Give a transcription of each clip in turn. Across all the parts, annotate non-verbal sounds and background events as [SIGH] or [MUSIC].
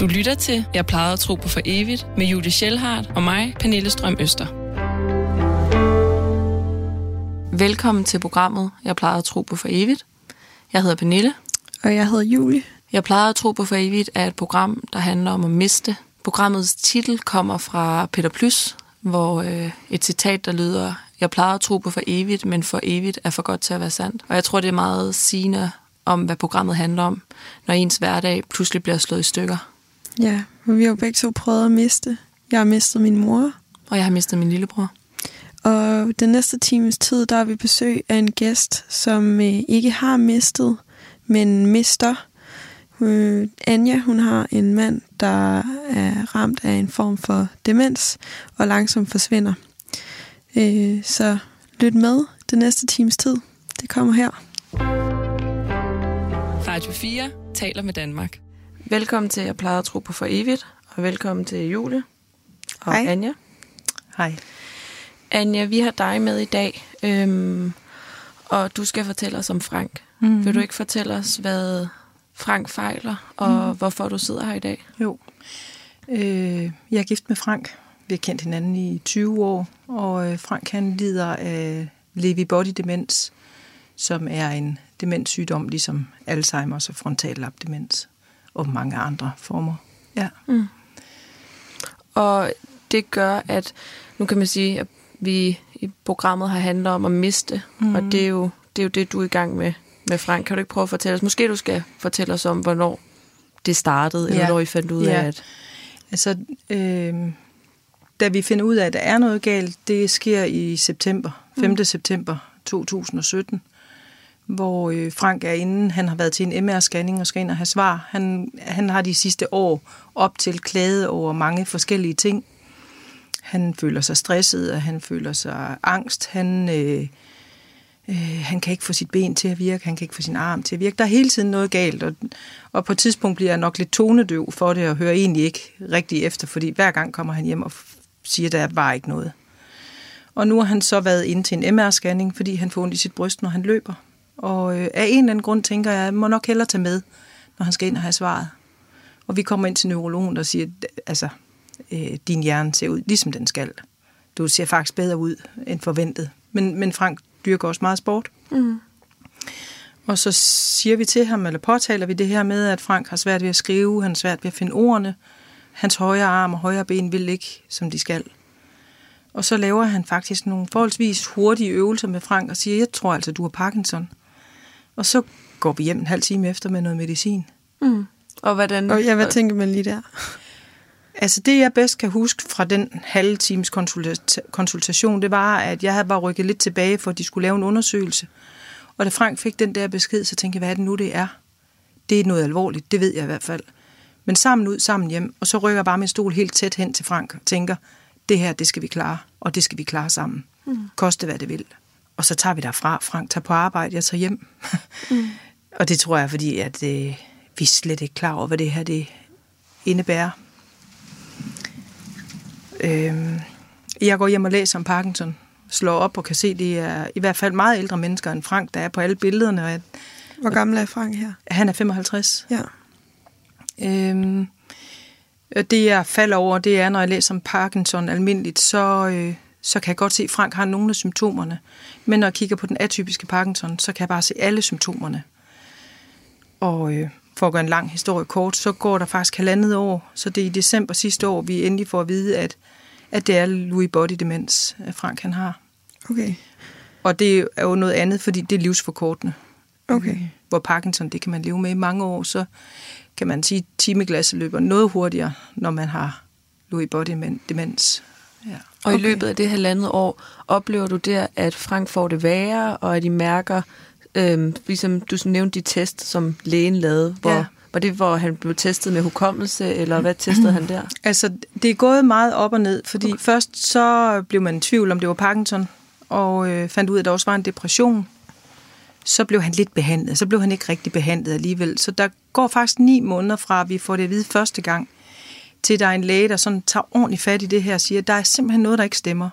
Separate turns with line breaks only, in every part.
Du lytter til Jeg plejede at tro på for evigt med Julie Schellhardt og mig, Pernille Strøm Øster. Velkommen til programmet Jeg plejede at tro på for evigt. Jeg hedder Pernille.
Og jeg hedder Julie.
Jeg plejede at tro på for evigt er et program, der handler om at miste. Programmets titel kommer fra Peter Plys, hvor øh, et citat, der lyder, jeg plejede at tro på for evigt, men for evigt er for godt til at være sandt. Og jeg tror, det er meget sigende om, hvad programmet handler om, når ens hverdag pludselig bliver slået i stykker.
Ja, men vi har jo begge to prøvet at miste. Jeg har mistet min mor.
Og jeg har mistet min lillebror.
Og den næste times tid, der har vi besøg af en gæst, som øh, ikke har mistet, men mister. Øh, Anja, hun har en mand, der er ramt af en form for demens og langsomt forsvinder. Øh, så lyt med den næste times tid. Det kommer her.
Radio 4 taler med Danmark. Velkommen til Jeg plejer at tro på for evigt, og velkommen til Julie og
Hej.
Anja.
Hej.
Anja, vi har dig med i dag, øhm, og du skal fortælle os om Frank. Mm. Vil du ikke fortælle os, hvad Frank fejler, og mm. hvorfor du sidder her i dag?
Jo. Øh, jeg er gift med Frank. Vi har kendt hinanden i 20 år, og øh, Frank han lider af Lewy body demens, som er en demenssygdom, ligesom Alzheimer's og frontallapdemens og mange andre former. Ja.
Og det gør, at nu kan man sige, at vi i programmet har handlet om at miste, mm. og det er, jo, det er jo det, du er i gang med med Frank. Kan du ikke prøve at fortælle os? Måske du skal fortælle os om, hvornår det startede, eller
Ja.
hvornår I fandt ud
Ja.
af, at...
Altså, øh, da vi finder ud af, at der er noget galt, det sker i september, 5. Mm. september 2017, hvor øh, Frank er inde, han har været til en MR-scanning og skal ind og have svar. Han, han har de sidste år op til klaget over mange forskellige ting. Han føler sig stresset, og han føler sig angst. Han, øh, øh, han kan ikke få sit ben til at virke, han kan ikke få sin arm til at virke. Der er hele tiden noget galt, og, og på et tidspunkt bliver jeg nok lidt tonedøv for det, og hører egentlig ikke rigtig efter, fordi hver gang kommer han hjem og siger, der var ikke noget. Og nu har han så været inde til en MR-scanning, fordi han får ondt i sit bryst, når han løber. Og øh, af en eller anden grund tænker jeg, at jeg må nok hellere tage med, når han skal ind og have svaret. Og vi kommer ind til neurologen, der siger, altså, øh, din hjerne ser ud, ligesom den skal. Du ser faktisk bedre ud end forventet. Men, men Frank dyrker også meget sport.
Mm.
Og så siger vi til ham, eller påtaler vi det her med, at Frank har svært ved at skrive, han har svært ved at finde ordene. Hans højre arm og højre ben vil ikke, som de skal. Og så laver han faktisk nogle forholdsvis hurtige øvelser med Frank og siger, jeg tror altså, du har Parkinson. Og så går vi hjem en halv time efter med noget medicin.
Mm. Og hvordan...
Og ja, hvad tænker man lige der?
Altså det, jeg bedst kan huske fra den halve times konsulta- konsultation, det var, at jeg havde bare rykket lidt tilbage, for at de skulle lave en undersøgelse. Og da Frank fik den der besked, så tænkte jeg, hvad er det nu, det er? Det er noget alvorligt, det ved jeg i hvert fald. Men sammen ud, sammen hjem, og så rykker jeg bare min stol helt tæt hen til Frank og tænker, det her, det skal vi klare, og det skal vi klare sammen. Mm. Koste hvad det vil. Og så tager vi derfra. Frank tager på arbejde, jeg tager hjem. Mm. [LAUGHS] og det tror jeg, fordi at, øh, vi er slet ikke klar over, hvad det her det indebærer. Øhm, jeg går hjem og læser om Parkinson, slår op og kan se, det er i hvert fald meget ældre mennesker end Frank, der er på alle billederne, og at
Hvor gammel er Frank her?
han er 55.
Ja.
Øhm, det jeg falder over, det er, når jeg læser om Parkinson almindeligt, så, øh, så kan jeg godt se, at Frank har nogle af symptomerne. Men når jeg kigger på den atypiske Parkinson, så kan jeg bare se alle symptomerne. Og øh, for at gøre en lang historie kort, så går der faktisk halvandet år, så det er i december sidste år, vi endelig får at vide, at, at det er Louis body demens, at Frank han har.
Okay.
Og det er jo noget andet, fordi det er livsforkortende.
Okay.
Hvor Parkinson, det kan man leve med i mange år, så kan man sige, at timeglasset løber noget hurtigere, når man har Louis body demens. Ja.
Og i
Okay.
løbet af det halvandet år, oplever du der, at Frank får det værre, og at I mærker, øhm, ligesom du nævnte de test, som lægen lavede, hvor,
Ja.
var det, hvor han blev testet med hukommelse, eller hvad testede han der? [CLEARS THROAT]
Altså, det er gået meget op og ned, fordi okay. først så blev man i tvivl, om det var Parkinson, og øh, fandt ud af, at der også var en depression. Så blev han lidt behandlet, så blev han ikke rigtig behandlet alligevel. Så der går faktisk ni måneder fra, at vi får det at vide første gang, til der er en læge, der sådan tager ordentligt fat i det her og siger, der er simpelthen noget, der ikke stemmer.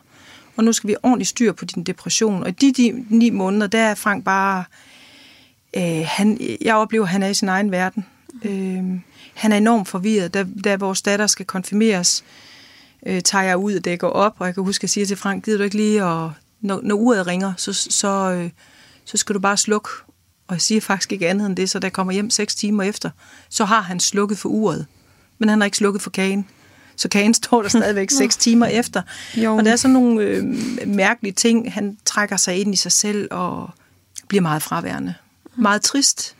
Og nu skal vi ordentligt styr på din depression. Og i de, de ni måneder, der er Frank bare... Øh, han, jeg oplever, at han er i sin egen verden. Øh, han er enormt forvirret. Da, da vores datter skal konfirmeres, øh, tager jeg ud og dækker op, og jeg kan huske, at jeg siger til Frank, gider du ikke lige, og når, når uret ringer, så, så, øh, så skal du bare slukke. Og jeg siger faktisk ikke andet end det, så da jeg kommer hjem seks timer efter, så har han slukket for uret, men han har ikke slukket for kagen. Så kagen står der stadigvæk [LAUGHS] seks timer efter.
Jo.
Og der er sådan nogle øh, mærkelige ting. Han trækker sig ind i sig selv og bliver meget fraværende. Meget trist.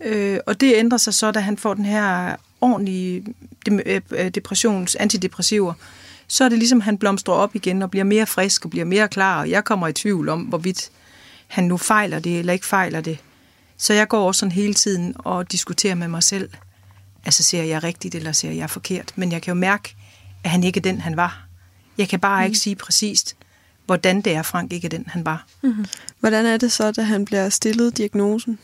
Øh, og det ændrer sig så, da han får den her ordentlige øh, øh, depressions, antidepressiver. Så er det ligesom, han blomstrer op igen og bliver mere frisk og bliver mere klar. Og jeg kommer i tvivl om, hvorvidt han nu fejler det eller ikke fejler det. Så jeg går også sådan hele tiden og diskuterer med mig selv. Altså ser jeg rigtigt, eller ser jeg forkert? Men jeg kan jo mærke, at han ikke er den, han var. Jeg kan bare mm. ikke sige præcist, hvordan det er, Frank ikke er den, han var.
Hvordan er det så, da han bliver stillet diagnosen?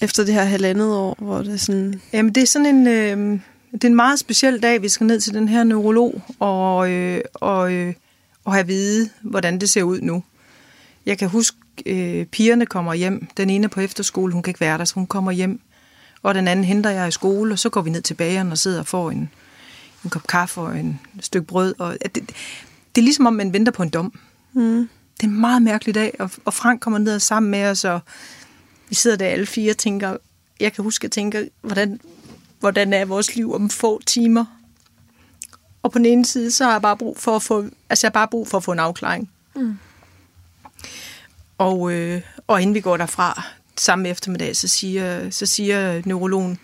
Efter det her halvandet år, hvor det er sådan...
Jamen, det er sådan en... Øh, det er en meget speciel dag, vi skal ned til den her neurolog og, øh, og, øh, og have vide, hvordan det ser ud nu. Jeg kan huske, øh, pigerne kommer hjem. Den ene er på efterskole, hun kan ikke være der, så hun kommer hjem. Og den anden henter jeg i skole, og så går vi ned til bageren og sidder og får en, en kop kaffe og en stykke brød. Og det, det, det er ligesom om, man venter på en dom.
Mm.
Det er en meget mærkelig dag, og, og Frank kommer ned sammen med os, og vi sidder der alle fire og tænker, jeg kan huske at tænke, hvordan, hvordan er vores liv om få timer? Og på den ene side, så har jeg bare brug for at få, altså jeg har bare brug for at få en afklaring.
Mm.
Og, øh, og inden vi går derfra samme eftermiddag, så siger, så siger neurologen,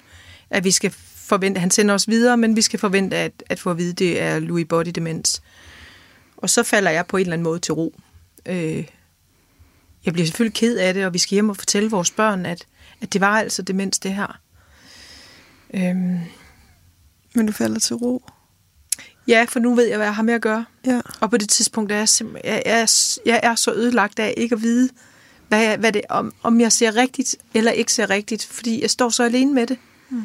at vi skal forvente, han sender os videre, men vi skal forvente at, at få at vide, at det er Louis Body demens. Og så falder jeg på en eller anden måde til ro. Øh, jeg bliver selvfølgelig ked af det, og vi skal hjem og fortælle vores børn, at, at det var altså demens, det her. Øhm,
Men du falder til ro.
ja, for nu ved jeg, hvad jeg har med at gøre.
Ja.
Og på det tidspunkt er jeg, simp- jeg, jeg, er, jeg er så ødelagt af ikke at vide, hvad, jeg, hvad det, om, om jeg ser rigtigt eller ikke ser rigtigt, fordi jeg står så alene med det. Mm.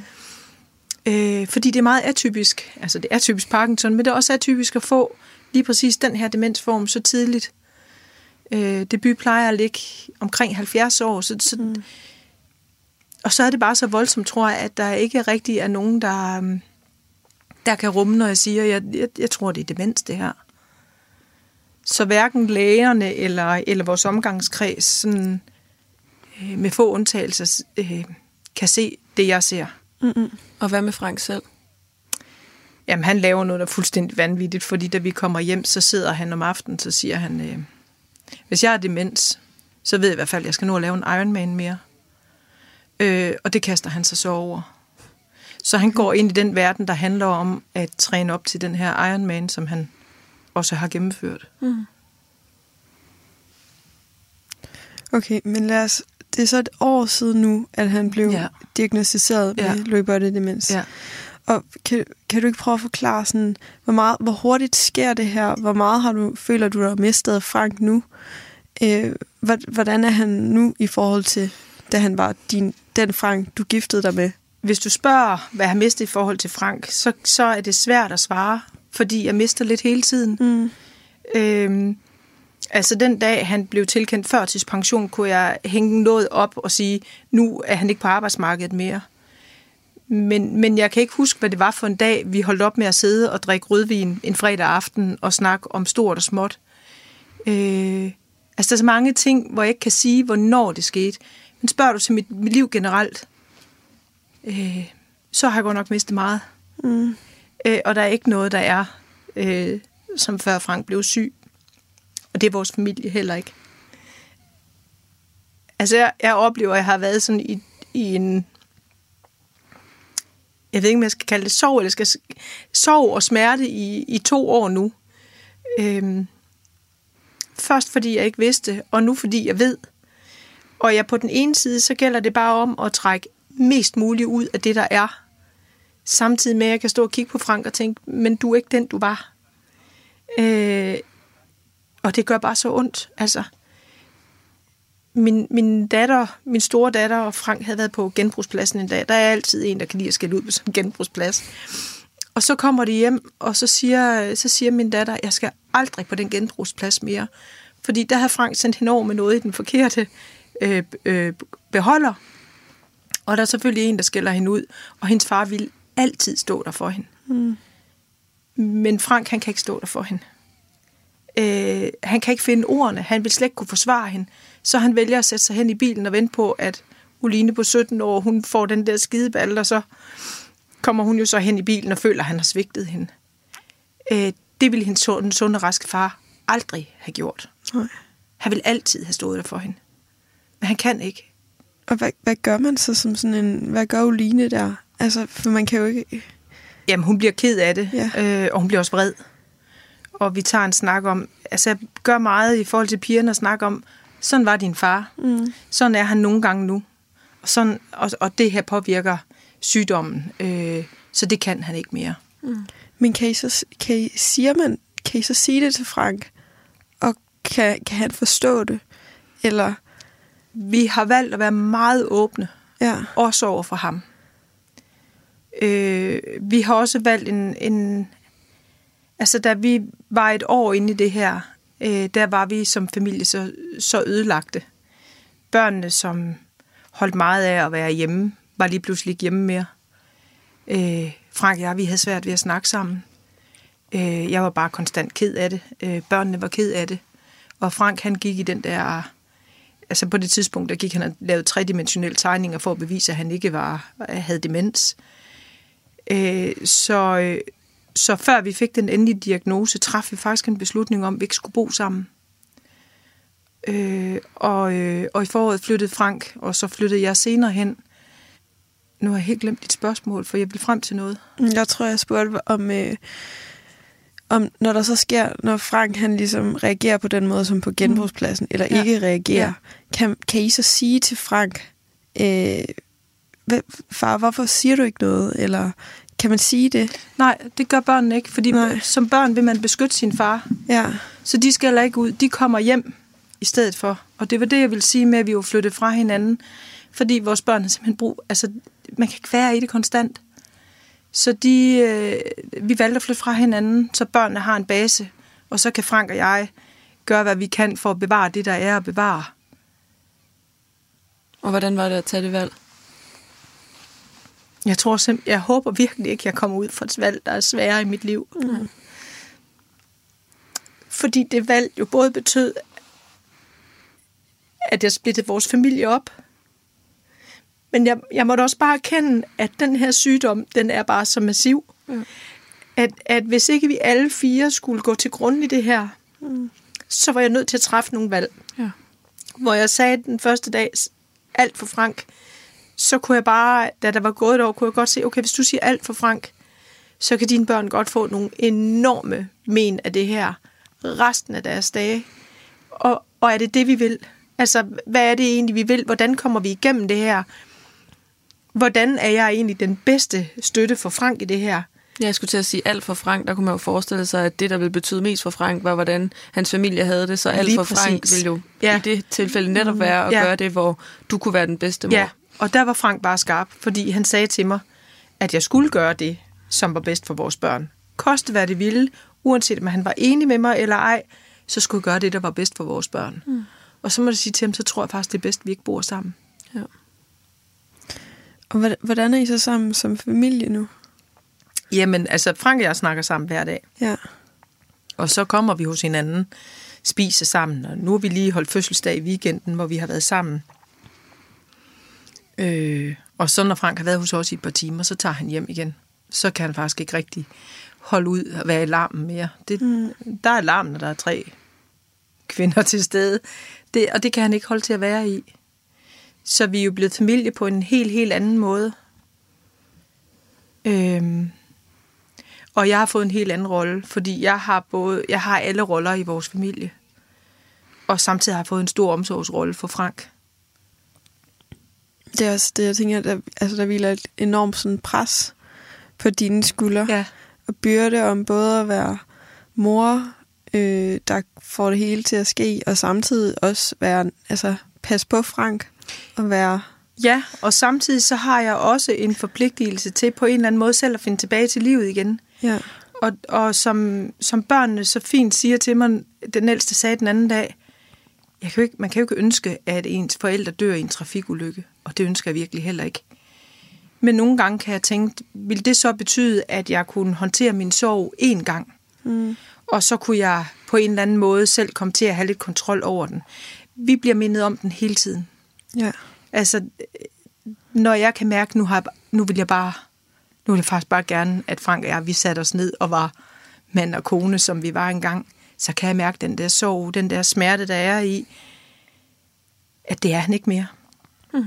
Øh, fordi det er meget atypisk, altså det er typisk Parkinson, men det er også atypisk at få lige præcis den her demensform så tidligt. Øh, debut plejer at ligge omkring 70 år, så, så, mm. og så er det bare så voldsomt, tror jeg, at der ikke rigtig er nogen, der, øhm, der kan rumme, når jeg siger, jeg, jeg, jeg tror, det er demens, det her. Så hverken lægerne eller, eller vores omgangskreds sådan, øh, med få undtagelser øh, kan se det, jeg ser.
Mm-mm.
Og hvad med Frank selv?
Jamen, han laver noget, der er fuldstændig vanvittigt, fordi da vi kommer hjem, så sidder han om aftenen, så siger han, øh, hvis jeg har demens, så ved jeg i hvert fald, at jeg skal nu at lave en Ironman mere. Øh, og det kaster han sig så over. Så han går ind i den verden, der handler om at træne op til den her Ironman, som han også har gennemført.
Mm.
Okay, men lad os... Det er så et år siden nu, at han blev
Ja.
diagnostiseret med
Ja.
Lewy demens.
Ja.
Og kan, kan du ikke prøve at forklare, sådan, hvor, meget, hvor hurtigt sker det her? Hvor meget har du føler du, har mistet Frank nu? Øh, hvor- hvordan er han nu i forhold til, da han var din, den Frank, du giftede dig med?
Hvis du spørger, hvad jeg har mistet i forhold til Frank, så, så er det svært at svare, fordi jeg mister lidt hele tiden.
Mm.
Øhm, altså den dag, han blev tilkendt førtidspension, kunne jeg hænge noget op og sige, nu er han ikke på arbejdsmarkedet mere. Men, men jeg kan ikke huske, hvad det var for en dag, vi holdt op med at sidde og drikke rødvin en fredag aften og snakke om stort og småt. Øh, altså der er så mange ting, hvor jeg ikke kan sige, hvornår det skete. Men spørger du til mit, mit liv generelt, øh, så har jeg godt nok mistet meget.
Mm.
Øh, og der er ikke noget, der er, øh, som før Frank blev syg. Og det er vores familie heller ikke. Altså, jeg, jeg oplever, at jeg har været sådan i, i en... Jeg ved ikke, om jeg skal kalde det sorg, eller skal sorg og smerte i, i to år nu. Øhm, først fordi jeg ikke vidste, og nu fordi jeg ved. Og jeg på den ene side, så gælder det bare om at trække mest muligt ud af det, der er. Samtidig med, at jeg kan stå og kigge på Frank og tænke, men du er ikke den, du var. Øh, og det gør bare så ondt. Altså, min, min datter, min store datter og Frank havde været på genbrugspladsen en dag. Der er altid en, der kan lide at skælde ud på sådan en genbrugsplads. Og så kommer de hjem, og så siger, så siger min datter, jeg skal aldrig på den genbrugsplads mere. Fordi der havde Frank sendt hende over med noget i den forkerte øh, øh, beholder. Og der er selvfølgelig en, der skælder hende ud, og hendes far vil altid stå der for hende. Mm. Men Frank, han kan ikke stå der for hende. Øh, han kan ikke finde ordene. Han vil slet ikke kunne forsvare hende. Så han vælger at sætte sig hen i bilen og vente på, at Uline på 17 år, hun får den der skideball, og så kommer hun jo så hen i bilen og føler, at han har svigtet hende. Øh, det ville hendes sunde, sunde raske far aldrig have gjort.
Nej.
Han vil altid have stået der for hende. Men han kan ikke.
Og hvad, hvad gør man så som sådan en... Hvad gør Oline der? Altså, for man kan jo ikke...
Jamen, hun bliver ked af det,
Ja.
øh, og hun bliver også vred. Og vi tager en snak om... Altså, jeg gør meget i forhold til pigerne at snakke om, sådan var din far.
Mm.
Sådan er han nogle gange nu. Og, sådan, og, og det her påvirker sygdommen, øh, så det kan han ikke mere.
Men kan I så, kan I, siger man, kan I så sige det til Frank? Og kan, kan han forstå det? Eller,
Vi har valgt at være meget åbne,
ja,
også over for ham. Øh, vi har også valgt en, en... Altså, da vi var et år inde i det her, øh, der var vi som familie så, så ødelagte. Børnene, som holdt meget af at være hjemme, var lige pludselig ikke hjemme mere. Øh, Frank og jeg, vi havde svært ved at snakke sammen. Øh, jeg var bare konstant ked af det. Øh, børnene var ked af det. Og Frank, han gik i den der... Altså på det tidspunkt, der gik han og lavede tredimensionelle tegninger for at bevise, at han ikke var, havde demens. Øh, øh, så før vi fik den endelige diagnose, traf vi faktisk en beslutning om, at vi ikke skulle bo sammen. Øh, og, øh, og i foråret flyttede Frank, og så flyttede jeg senere hen. Nu har jeg helt glemt dit spørgsmål, for jeg vil frem til noget.
jeg tror, jeg spurgte om, øh, om, når der så sker, når Frank han ligesom reagerer på den måde, som på genbrugspladsen, eller
Ja.
ikke reagerer,
Ja.
kan, kan I så sige til Frank, øh, far, hvorfor siger du ikke noget? Eller kan man sige det?
Nej, det gør børnene ikke, fordi
Nej.
som børn vil man beskytte sin far.
Ja,
Så de skal heller ikke ud. De kommer hjem i stedet for. Og det var det, jeg ville sige med, at vi jo flyttede fra hinanden. Fordi vores børn har simpelthen brug... Altså, man kan ikke være i det konstant. Så de, øh, vi valgte at flytte fra hinanden, så børnene har en base. Og så kan Frank og jeg gøre, hvad vi kan for at bevare det, der er at bevare.
Og hvordan var det at tage det valg?
Jeg tror simpelthen, jeg håber virkelig ikke, jeg kommer ud for et valg, der er sværere i mit liv. Mm. Fordi det valg jo både betød, at jeg splittede vores familie op. Men jeg, jeg måtte også bare erkende, at den her sygdom, den er bare så massiv.
Mm.
At, at hvis ikke vi alle fire skulle gå til grund i det her, mm. så var jeg nødt til at træffe nogle valg.
Ja.
Hvor jeg sagde den første dag, alt for Frank, så kunne jeg bare, da der var gået et år, kunne jeg godt se, okay, hvis du siger alt for Frank, så kan dine børn godt få nogle enorme men af det her resten af deres dage. Og, og er det det, vi vil? Altså, hvad er det egentlig, vi vil? Hvordan kommer vi igennem det her? Hvordan er jeg egentlig den bedste støtte for Frank i det her?
Ja, Jeg skulle til at sige alt for Frank. Der kunne man jo forestille sig, at det, der ville betyde mest for Frank, var, hvordan hans familie havde det. Så alt
Lige
for Frank
præcis.
ville jo
Ja.
i det tilfælde netop være at
ja.
gøre det, hvor du kunne være den bedste mor.
Ja, og der var Frank bare skarp, fordi han sagde til mig, at jeg skulle gøre det, som var bedst for vores børn. Koste hvad det ville, uanset om han var enig med mig eller ej, så skulle jeg gøre det, der var bedst for vores børn. Mm. Og så må jeg sige til ham, så tror jeg faktisk, det er bedst, at vi ikke bor sammen.
Ja.
og hvordan- hvordan er I så sammen som familie nu?
Jamen, altså Frank og jeg snakker sammen hver dag,
Ja,
og så kommer vi hos hinanden, spiser sammen, og nu har vi lige holdt fødselsdag i weekenden, hvor vi har været sammen. Øh, og så når Frank har været hos os i et par timer, så tager han hjem igen. Så kan han faktisk ikke rigtig holde ud og være i larmen mere. Det, mm. Der er larm, når der er tre kvinder til stede. Det, og det kan han ikke holde til at være i. Så vi er jo blevet familie på en helt, helt anden måde. Øhm, og jeg har fået en helt anden rolle, fordi jeg har både jeg har alle roller i vores familie. Og samtidig har jeg fået en stor omsorgsrolle for Frank.
Det er også det, jeg tænker, der, altså, der hviler et enormt sådan pres på dine skuldre.
Ja.
Og byrde om både at være mor, øh, der får det hele til at ske, og samtidig også være, altså, pas på Frank og være...
Ja, og samtidig så har jeg også en forpligtelse til på en eller anden måde selv at finde tilbage til livet igen.
Ja,
Og, og som, som børnene så fint siger til mig, den ældste sagde den anden dag, jeg kan jo ikke, man kan jo ikke ønske, at ens forældre dør i en trafikulykke, og det ønsker jeg virkelig heller ikke. Men nogle gange kan jeg tænke, vil det så betyde, at jeg kunne håndtere min sorg én gang?
Mm.
Og så kunne jeg på en eller anden måde selv komme til at have lidt kontrol over den. Vi bliver mindet om den hele tiden.
Ja.
Altså, når jeg kan mærke, nu, har jeg, nu vil jeg bare, nu vil jeg faktisk bare gerne, at Frank og jeg, vi satte os ned og var mand og kone, som vi var engang, så kan jeg mærke den der sorg, den der smerte, der er i, at det er han ikke mere.
Mm.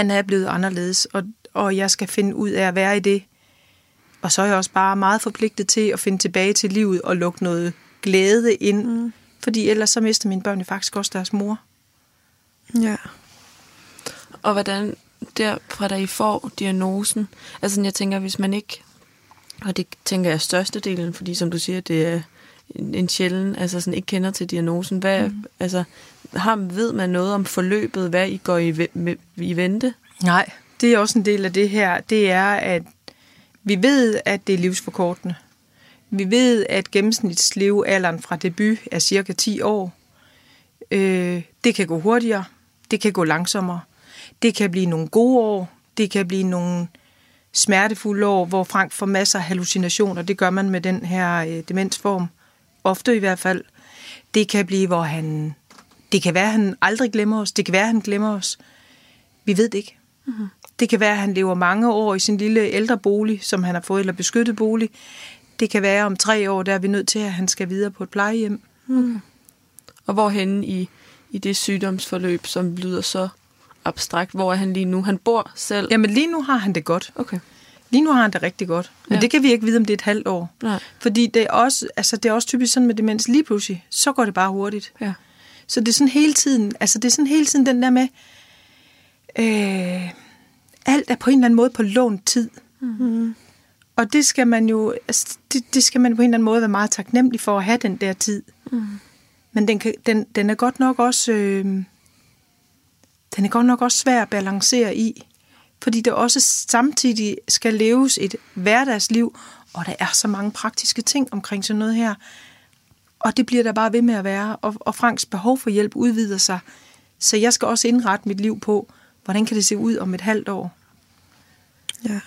Han er blevet anderledes, og, og jeg skal finde ud af at være i det. Og så er jeg også bare meget forpligtet til at finde tilbage til livet og lukke noget glæde ind. Mm. Fordi ellers så mister mine børn jo faktisk også deres mor.
Ja.
Og hvordan derfra da I får diagnosen, altså sådan, jeg tænker, hvis man ikke, og det tænker jeg størstedelen, fordi som du siger, det er en, en sjælden, altså sådan ikke kender til diagnosen, hvad, mm. altså, har, ved man noget om forløbet, hvad I går i, i vente?
Nej, det er også en del af det her. Det er, at vi ved, at det er livsforkortende. Vi ved, at gennemsnitslevealderen fra debut er cirka 10 år. Øh, det kan gå hurtigere, det kan gå langsommere. Det kan blive nogle gode år, det kan blive nogle smertefulde år, hvor Frank får masser af hallucinationer. Det gør man med den her øh, demensform. Ofte i hvert fald. Det kan blive, hvor han... Det kan være, at han aldrig glemmer os. Det kan være, at han glemmer os. Vi ved det ikke. Mm-hmm. Det kan være, at han lever mange år i sin lille ældre bolig, som han har fået, eller beskyttet bolig. Det kan være, om tre år, der er vi nødt til, at han skal videre på et plejehjem.
Mm. Og hvorhen i, i det sygdomsforløb, som lyder så abstrakt, hvor er han lige nu? Han bor selv?
Jamen lige nu har han det godt.
Okay.
Lige nu har han det rigtig godt. Men ja. det kan vi ikke vide, om det er et halvt år.
Nej.
Fordi det er, også, altså det er også typisk sådan med demens. Lige pludselig, så går det bare hurtigt.
Ja.
Så det er sådan hele tiden, altså det er sådan hele tiden den der med, øh, alt er på en eller anden måde på lånt tid.
Mm.
Og det skal man jo, altså det, det skal man på en eller anden måde være meget taknemmelig for at have den der tid.
Mm.
Men den, kan, den, den er godt nok også, øh, den er godt nok også svær at balancere i. Fordi der også samtidig skal leves et hverdagsliv, og der er så mange praktiske ting omkring sådan noget her. Og det bliver der bare ved med at være. Og, og Franks behov for hjælp udvider sig. Så jeg skal også indrette mit liv på, hvordan kan det se ud om et halvt år.
Ja.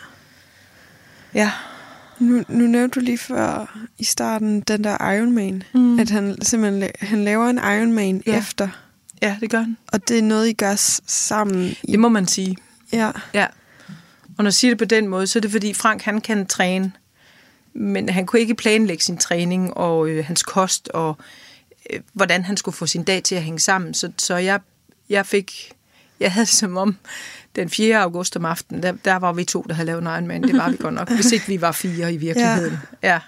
Ja.
Nu, nu nævnte du lige før i starten den der Ironman, mm. at han simpelthen han laver en Ironman
Ja.
efter,
Ja, det gør han.
og det er noget, I gør sammen. I,
Det må man sige.
ja.
Ja. Og når jeg siger det på den måde, så er det fordi Frank han kan træne, men han kunne ikke planlægge sin træning og øh, hans kost og øh, hvordan han skulle få sin dag til at hænge sammen. Så, så jeg, jeg fik, jeg havde det som om den 4. august om aftenen, der, der var vi to, der havde lavet en Ironman. Det var vi godt nok, hvis ikke vi var fire i virkeligheden. Ja.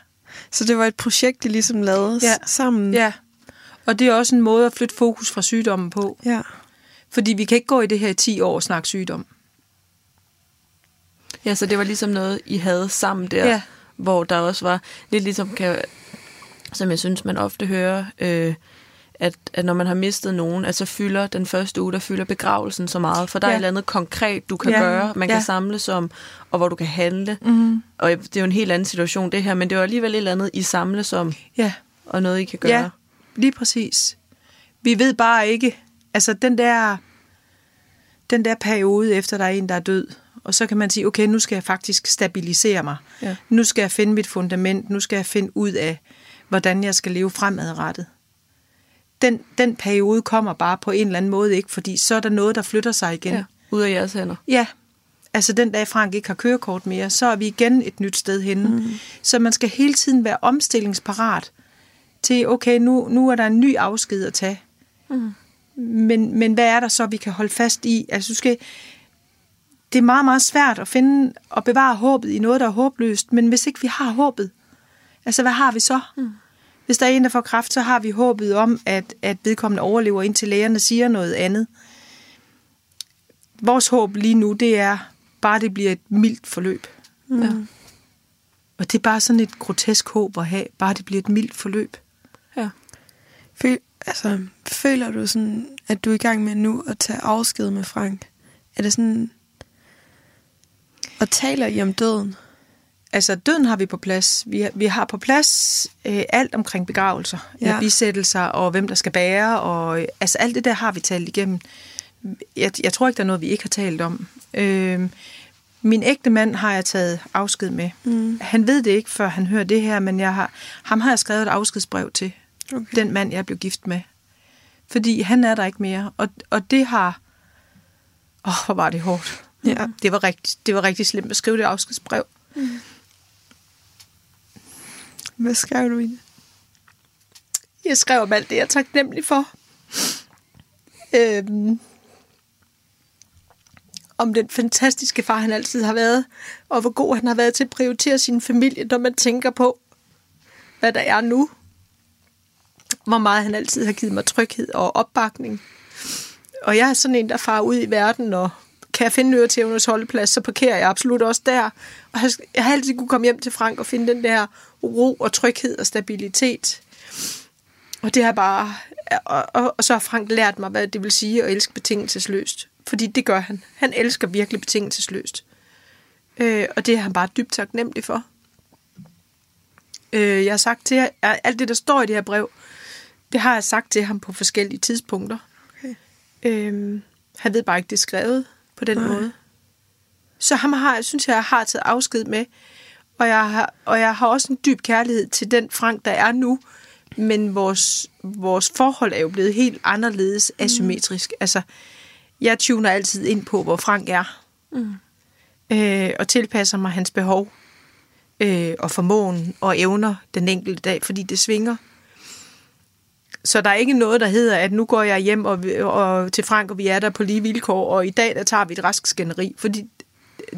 Så det var et projekt, I ligesom lavede
Ja.
ja. sammen.
ja. Og det er også en måde at flytte fokus fra sygdommen på.
ja.
Fordi vi kan ikke gå i det her i 10 år og snakke sygdom.
Ja, så det var ligesom noget, I havde sammen der,
Ja.
Hvor der også var lidt ligesom, kan, som jeg synes, man ofte hører, øh, at, at når man har mistet nogen, at så fylder den første uge, der fylder begravelsen så meget, for der ja. er et eller andet konkret, du kan
Ja.
gøre, man
Ja.
kan samles om, og hvor du kan handle.
Mm.
Og det er jo en helt anden situation, det her, men det var alligevel et eller andet, I samles om,
Ja.
og noget, I kan gøre.
Ja, lige præcis. Vi ved bare ikke, altså den der, den der periode efter, der er en, der er død, og så kan man sige, okay, nu skal jeg faktisk stabilisere mig.
Ja.
Nu skal jeg finde mit fundament, nu skal jeg finde ud af, hvordan jeg skal leve fremadrettet. Den, den periode kommer bare på en eller anden måde ikke, fordi så er der noget, der flytter sig igen.
ja. Ud af jeres hænder.
Ja, altså den dag Frank ikke har kørekort mere, så er vi igen et nyt sted henne. Mm. Så man skal hele tiden være omstillingsparat til, okay, nu, nu er der en ny afsked at tage.
Mm.
Men, men hvad er der så, vi kan holde fast i? Altså, du skal, det er meget, meget svært at finde og bevare håbet i noget, der er håbløst, men hvis ikke vi har håbet, altså hvad har vi så? Mm. Hvis der er en, der får kræft, så har vi håbet om, at, at vedkommende overlever, indtil lægerne siger noget andet. Vores håb lige nu, det er bare, det bliver et mildt forløb.
Mm.
Ja.
Og det er bare sådan et grotesk håb at have, bare det bliver et mildt forløb.
Ja.
Føl, altså, føler du sådan, at du er i gang med nu at tage afsked med Frank? Er det sådan... Og taler I om døden?
Altså, døden har vi på plads. Vi har, vi har på plads øh, alt omkring begravelser, ja.
Ja.
bisættelser og hvem der skal bære. Og, øh, altså, alt det der har vi talt igennem. Jeg, jeg tror ikke, der er noget, vi ikke har talt om. Øh, Min ægte mand har jeg taget afsked med.
Mm.
Han ved det ikke, før han hører det her, men jeg har, ham har jeg skrevet et afskedsbrev til.
Okay.
Den mand, jeg blev gift med. Fordi han er der ikke mere. Og, og det har... Åh, hvor var det hårdt.
Ja.
Det var rigtig, det var rigtig slemt at skrive det afskedsbrev.
Hvad skrev du i det?
Jeg skrev om alt det, jeg er taknemmelig for. Øhm, om den fantastiske far, han altid har været, og hvor god han har været til at prioritere sin familie, når man tænker på, hvad der er nu. Hvor meget han altid har givet mig tryghed og opbakning. Og jeg er sådan en, der farer ud i verden, og kan jeg finde Øretævnes holdeplads, så parkerer jeg absolut også der. Og jeg- har altid kunne komme hjem til Frank og finde den der ro og tryghed og stabilitet. Og det har bare... Og, og, og så har Frank lært mig, hvad det vil sige at elske betingelsesløst. Fordi det gør han. Han elsker virkelig betingelsesløst. Øh, og det er han bare dybt taknemmelig for. Øh, jeg har sagt til at alt det, der står i det her brev, det har jeg sagt til ham på forskellige tidspunkter.
Okay.
Øh, han ved bare ikke, det er skrevet på den
Nej.
måde. Så ham har, jeg synes jeg, har taget afsked med. Og jeg, har, og jeg har også en dyb kærlighed til den Frank, der er nu. Men vores, vores forhold er jo blevet helt anderledes asymmetrisk. Altså, jeg tuner altid ind på, hvor Frank er.
Mm.
Øh, og tilpasser mig hans behov. Øh, og formåen og evner den enkelte dag, fordi det svinger. Så der er ikke noget, der hedder, at nu går jeg hjem og, og til Frank, og vi er der på lige vilkår, og i dag der tager vi et rask skænderi, fordi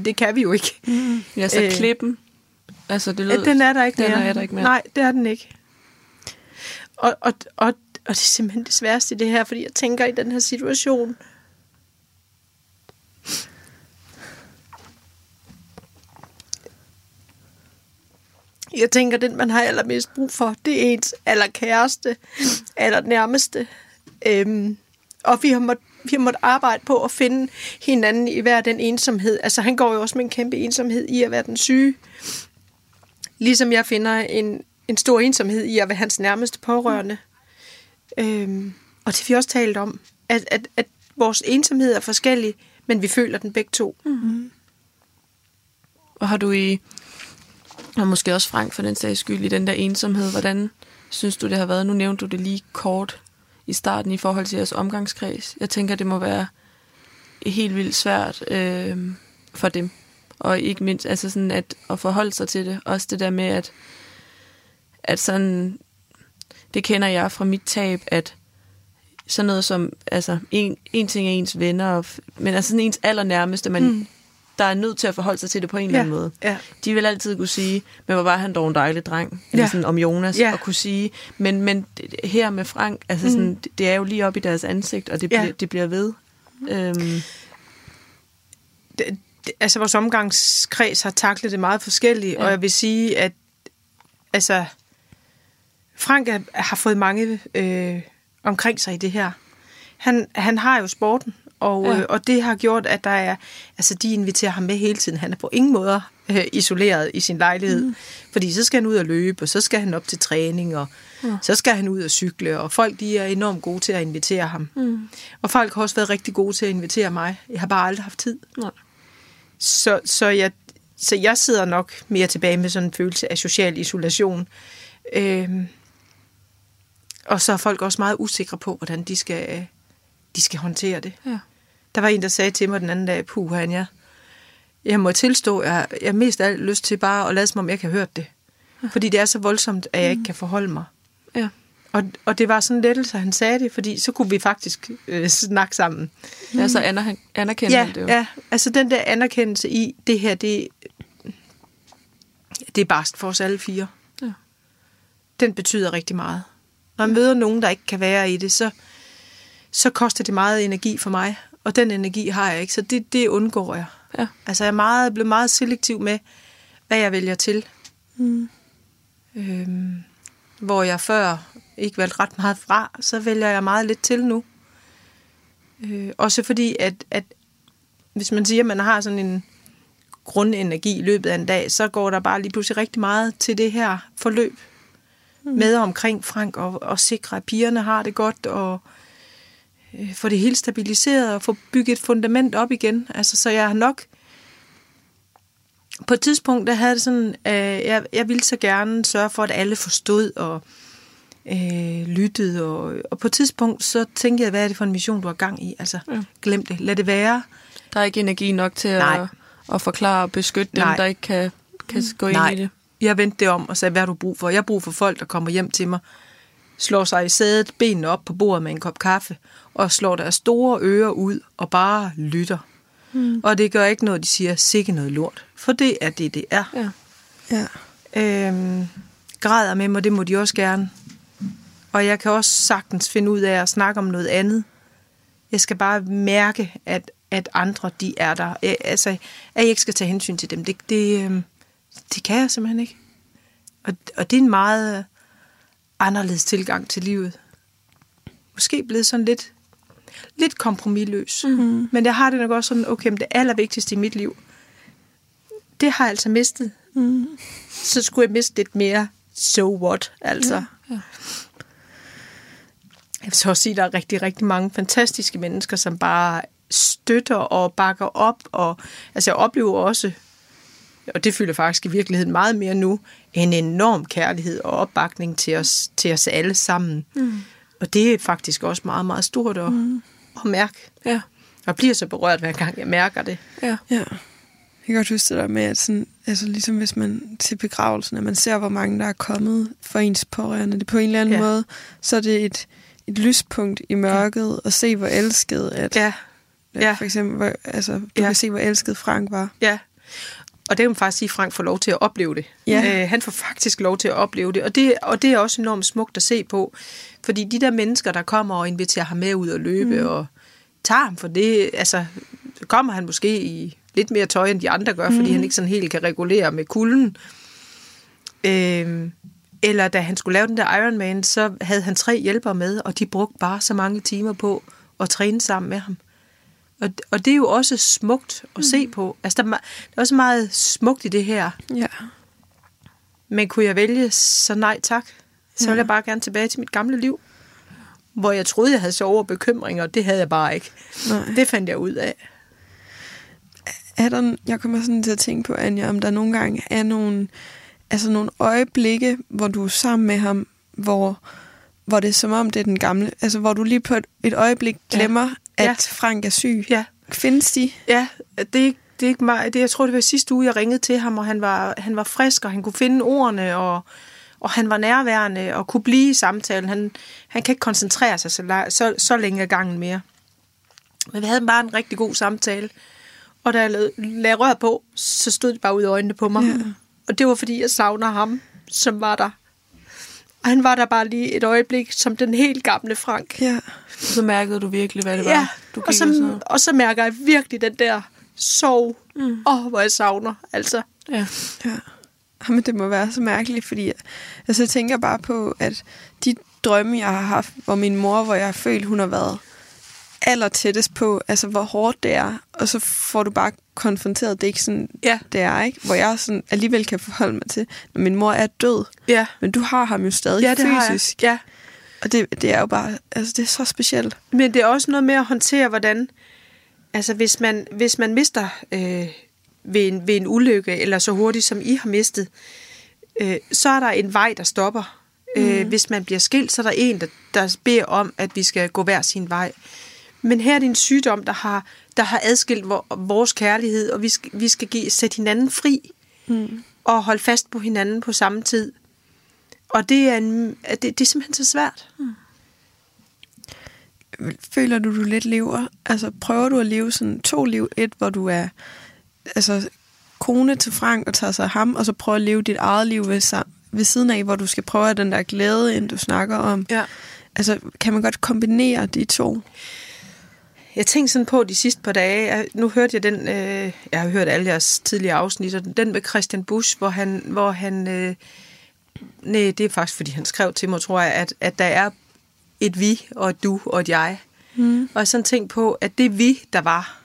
det, kan vi jo ikke.
Mm. Ja, så
Øh.
klippen. Altså, det lød,
den er der ikke
den
mere.
er der ikke mere.
Nej, det er den ikke. Og, og, og, og det er simpelthen det sværeste i det her, fordi jeg tænker i den her situation, Jeg tænker, den man har allermest brug for, det er ens allerkæreste, allernærmeste. Øhm, og vi har, måttet, vi har måttet arbejde på at finde hinanden i hver den ensomhed. Altså han går jo også med en kæmpe ensomhed i at være den syge. Ligesom jeg finder en, en stor ensomhed i at være hans nærmeste pårørende. Øhm, og det har vi også talt om, at, at, at vores ensomhed er forskellig, men vi føler den begge to. Mm-hmm.
Og har du i, og måske også Frank for den sags skyld, i den der ensomhed, hvordan synes du, det har været? Nu nævnte du det lige kort i starten i forhold til jeres omgangskreds. Jeg tænker, det må være helt vildt svært øh, for dem. Og ikke mindst altså sådan at, at forholde sig til det. Også det der med, at, at sådan, det kender jeg fra mit tab, at sådan noget som, altså en, en ting er ens venner, og, men altså sådan ens allernærmeste, man, mm der er nødt til at forholde sig til det på en eller anden måde.
ja.
De vil altid kunne sige, men hvor var han dog en dejlig dreng, eller
Ja.
sådan om Jonas,
Ja.
og kunne sige, men, men her med Frank, altså sådan, det, det er jo lige op i deres ansigt, og det,
Ja.
bliver, det bliver ved. Øhm,
det, det, altså vores omgangskreds har taklet det meget forskelligt. Ja. og jeg vil sige, at altså, Frank er, har fået mange øh, omkring sig i det her. Han, han har jo sporten, og, ja. Øh, og det har gjort, at der er, altså de inviterer ham med hele tiden. Han er på ingen måde øh, isoleret i sin lejlighed, mm. fordi så skal han ud og løbe, og så skal han op til træning, og ja. så skal han ud og cykle, og folk de er enormt gode til at invitere ham.
mm.
Og folk har også været rigtig gode til at invitere mig. Jeg har bare aldrig haft tid.
Nej.
Så, så, jeg, så jeg sidder nok mere tilbage med sådan en følelse af social isolation. Øhm, og så er folk også meget usikre på, hvordan de skal, de skal håndtere det.
Ja.
Der var en, der sagde til mig den anden dag, puh, han, jeg, jeg må tilstå, jeg, jeg har mest af alt lyst til bare at lade som om, jeg kan høre det. Fordi det er så voldsomt, at jeg ikke kan forholde mig.
Ja.
Og, og det var sådan en lettelse, at han sagde det, fordi så kunne vi faktisk øh, snakke sammen.
ja, så aner, anerkender
Ja,
det jo.
ja, altså den der anerkendelse i, det her, det, det er bare for os alle fire.
Ja.
Den betyder rigtig meget. Når jeg møder nogen, der ikke kan være i det, så, så koster det meget energi for mig. Og den energi har jeg ikke, så det, det undgår jeg.
Ja.
Altså jeg er meget, blevet meget selektiv med, hvad jeg vælger til.
Mm.
Øhm, hvor jeg før ikke valgte ret meget fra, så vælger jeg meget lidt til nu. Øh, også fordi, at, at hvis man siger, at man har sådan en grundenergi i løbet af en dag, så går der bare lige pludselig rigtig meget til det her forløb mm. med omkring Frank, og, og sikre, at pigerne har det godt, og øh, få det hele stabiliseret, og få bygget et fundament op igen. Altså, så jeg har nok på et tidspunkt, der havde det sådan, øh, jeg, jeg ville så gerne sørge for, at alle forstod og øh, lyttede. Og, og på et tidspunkt, så tænkte jeg, hvad er det for en mission, du har gang i? Altså, ja. glem det. Lad det være.
Der er ikke energi nok til at, at forklare og beskytte dem, Nej. der ikke kan, kan gå ind
Nej.
i det.
Jeg vendte det om og sagde, hvad har du brug for? Jeg har brug for folk, der kommer hjem til mig, slår sig i sædet, benene op på bordet med en kop kaffe, og slår deres store ører ud og bare lytter. Mm. Og det gør ikke noget, de siger, sikke noget lort. For det er det, det er.
Ja.
Ja.
Øhm, græder med mig, det må de også gerne. Og jeg kan også sagtens finde ud af at snakke om noget andet. Jeg skal bare mærke, at, at andre, de er der. Jeg, altså, at jeg ikke skal tage hensyn til dem, det, det, øhm, det kan jeg simpelthen ikke. Og, og det er en meget anderledes tilgang til livet. Måske blevet sådan lidt, lidt kompromilløs. Mm-hmm. Men jeg har det nok også sådan, okay, men det allervigtigste i mit liv, det har jeg altså mistet. Mm. Så skulle jeg miste lidt mere so what, altså. Ja, ja. Jeg vil så også sige, at der er rigtig, rigtig mange fantastiske mennesker, som bare støtter og bakker op. Og, altså jeg oplever også, og det føler faktisk i virkeligheden meget mere nu, en enorm kærlighed og opbakning til os, til os alle sammen. Mm. Og det er faktisk også meget, meget stort at, mm. at mærke.
Ja.
Og bliver så berørt, hver gang jeg mærker det.
Ja.
ja. Jeg kan godt huske det der med, at sådan, altså ligesom hvis man til begravelsen, at man ser, hvor mange der er kommet for ens pårørende. Det på en eller anden ja. måde, så er det et, et lyspunkt i mørket, ja. at se, hvor elsket at...
Ja.
ja. For eksempel, hvor, altså, du ja. kan se, hvor elsket Frank var.
Ja. Og det kan man faktisk sige, at Frank får lov til at opleve det.
Ja.
Øh, han får faktisk lov til at opleve det. Og, det. og det er også enormt smukt at se på. Fordi de der mennesker, der kommer og inviterer ham med ud og løbe, mm. og tager ham for det, altså kommer han måske i lidt mere tøj, end de andre gør, fordi mm. han ikke sådan helt kan regulere med kulden. Øh, eller da han skulle lave den der Ironman, så havde han tre hjælpere med, og de brugte bare så mange timer på at træne sammen med ham. Og, og det er jo også smukt at mm. se på. Altså, der, der er også meget smukt i det her.
Ja.
Men kunne jeg vælge, så nej tak. Så ja. ville jeg bare gerne tilbage til mit gamle liv. Hvor jeg troede, jeg havde så og bekymringer, og det havde jeg bare ikke.
Nej.
Det fandt jeg ud af.
Er der, jeg kommer sådan til at tænke på, Anja, om der nogle gange er nogle, altså nogle øjeblikke, hvor du er sammen med ham, hvor, hvor det er som om, det er den gamle, altså hvor du lige på et, et øjeblik glemmer, ja. at ja. Frank er syg.
Ja.
Findes de?
Ja, det er, det er ikke mig. Det, jeg tror, det var sidste uge, jeg ringede til ham, og han var, han var frisk, og han kunne finde ordene, og, og han var nærværende, og kunne blive i samtalen. Han, han kan ikke koncentrere sig så, så, så længe ad gangen mere. Men vi havde bare en rigtig god samtale. Og da jeg lagde, lagde rør på, så stod det bare ud af øjnene på mig. Ja. Og det var, fordi jeg savner ham, som var der. Og han var der bare lige et øjeblik, som den helt gamle Frank.
Ja.
Så mærkede du virkelig, hvad det var,
ja.
du
og, så, så. og så mærker jeg virkelig den der sorg. Mm. Åh, oh, hvor jeg savner, altså.
Ja. ja. Men det må være så mærkeligt, fordi altså, jeg tænker bare på, at de drømme, jeg har haft, hvor min mor, hvor jeg har følt, hun har været aller tættest på, altså hvor hårdt det er, og så får du bare konfronteret, det er ikke sådan,
ja.
det er, ikke? Hvor jeg sådan alligevel kan forholde mig til, når min mor er død,
ja.
men du har ham jo stadig
ja, det
fysisk.
Ja.
Og det, det er jo bare, altså det er så specielt.
Men det er også noget med at håndtere, hvordan, altså hvis man, hvis man mister øh, ved, en, ved en ulykke, eller så hurtigt som I har mistet, øh, så er der en vej, der stopper. Mm. Øh, hvis man bliver skilt, så er der en, der, der beder om, at vi skal gå hver sin vej. Men her er det en sygdom, der har, der har adskilt vores kærlighed, og vi skal, vi skal give, sætte hinanden fri mm. og holde fast på hinanden på samme tid. Og det er, en, det, det er simpelthen så svært. Mm.
Føler du, du lidt lever? Altså prøver du at leve sådan to liv? Et, hvor du er altså, kone til Frank og tager sig af ham, og så prøver at leve dit eget liv ved, ved siden af, hvor du skal prøve den der glæde, end du snakker om.
Ja.
Altså, kan man godt kombinere de to?
Jeg tænkte sådan på de sidste par dage, nu hørte jeg den, øh, jeg har hørt alle jeres tidligere afsnit, og den med Christian Busch, hvor han, hvor han øh, nej, det er faktisk, fordi han skrev til mig, tror jeg, at, at der er et vi, og et du, og et jeg. Mm. Og jeg sådan tænkt på, at det vi, der var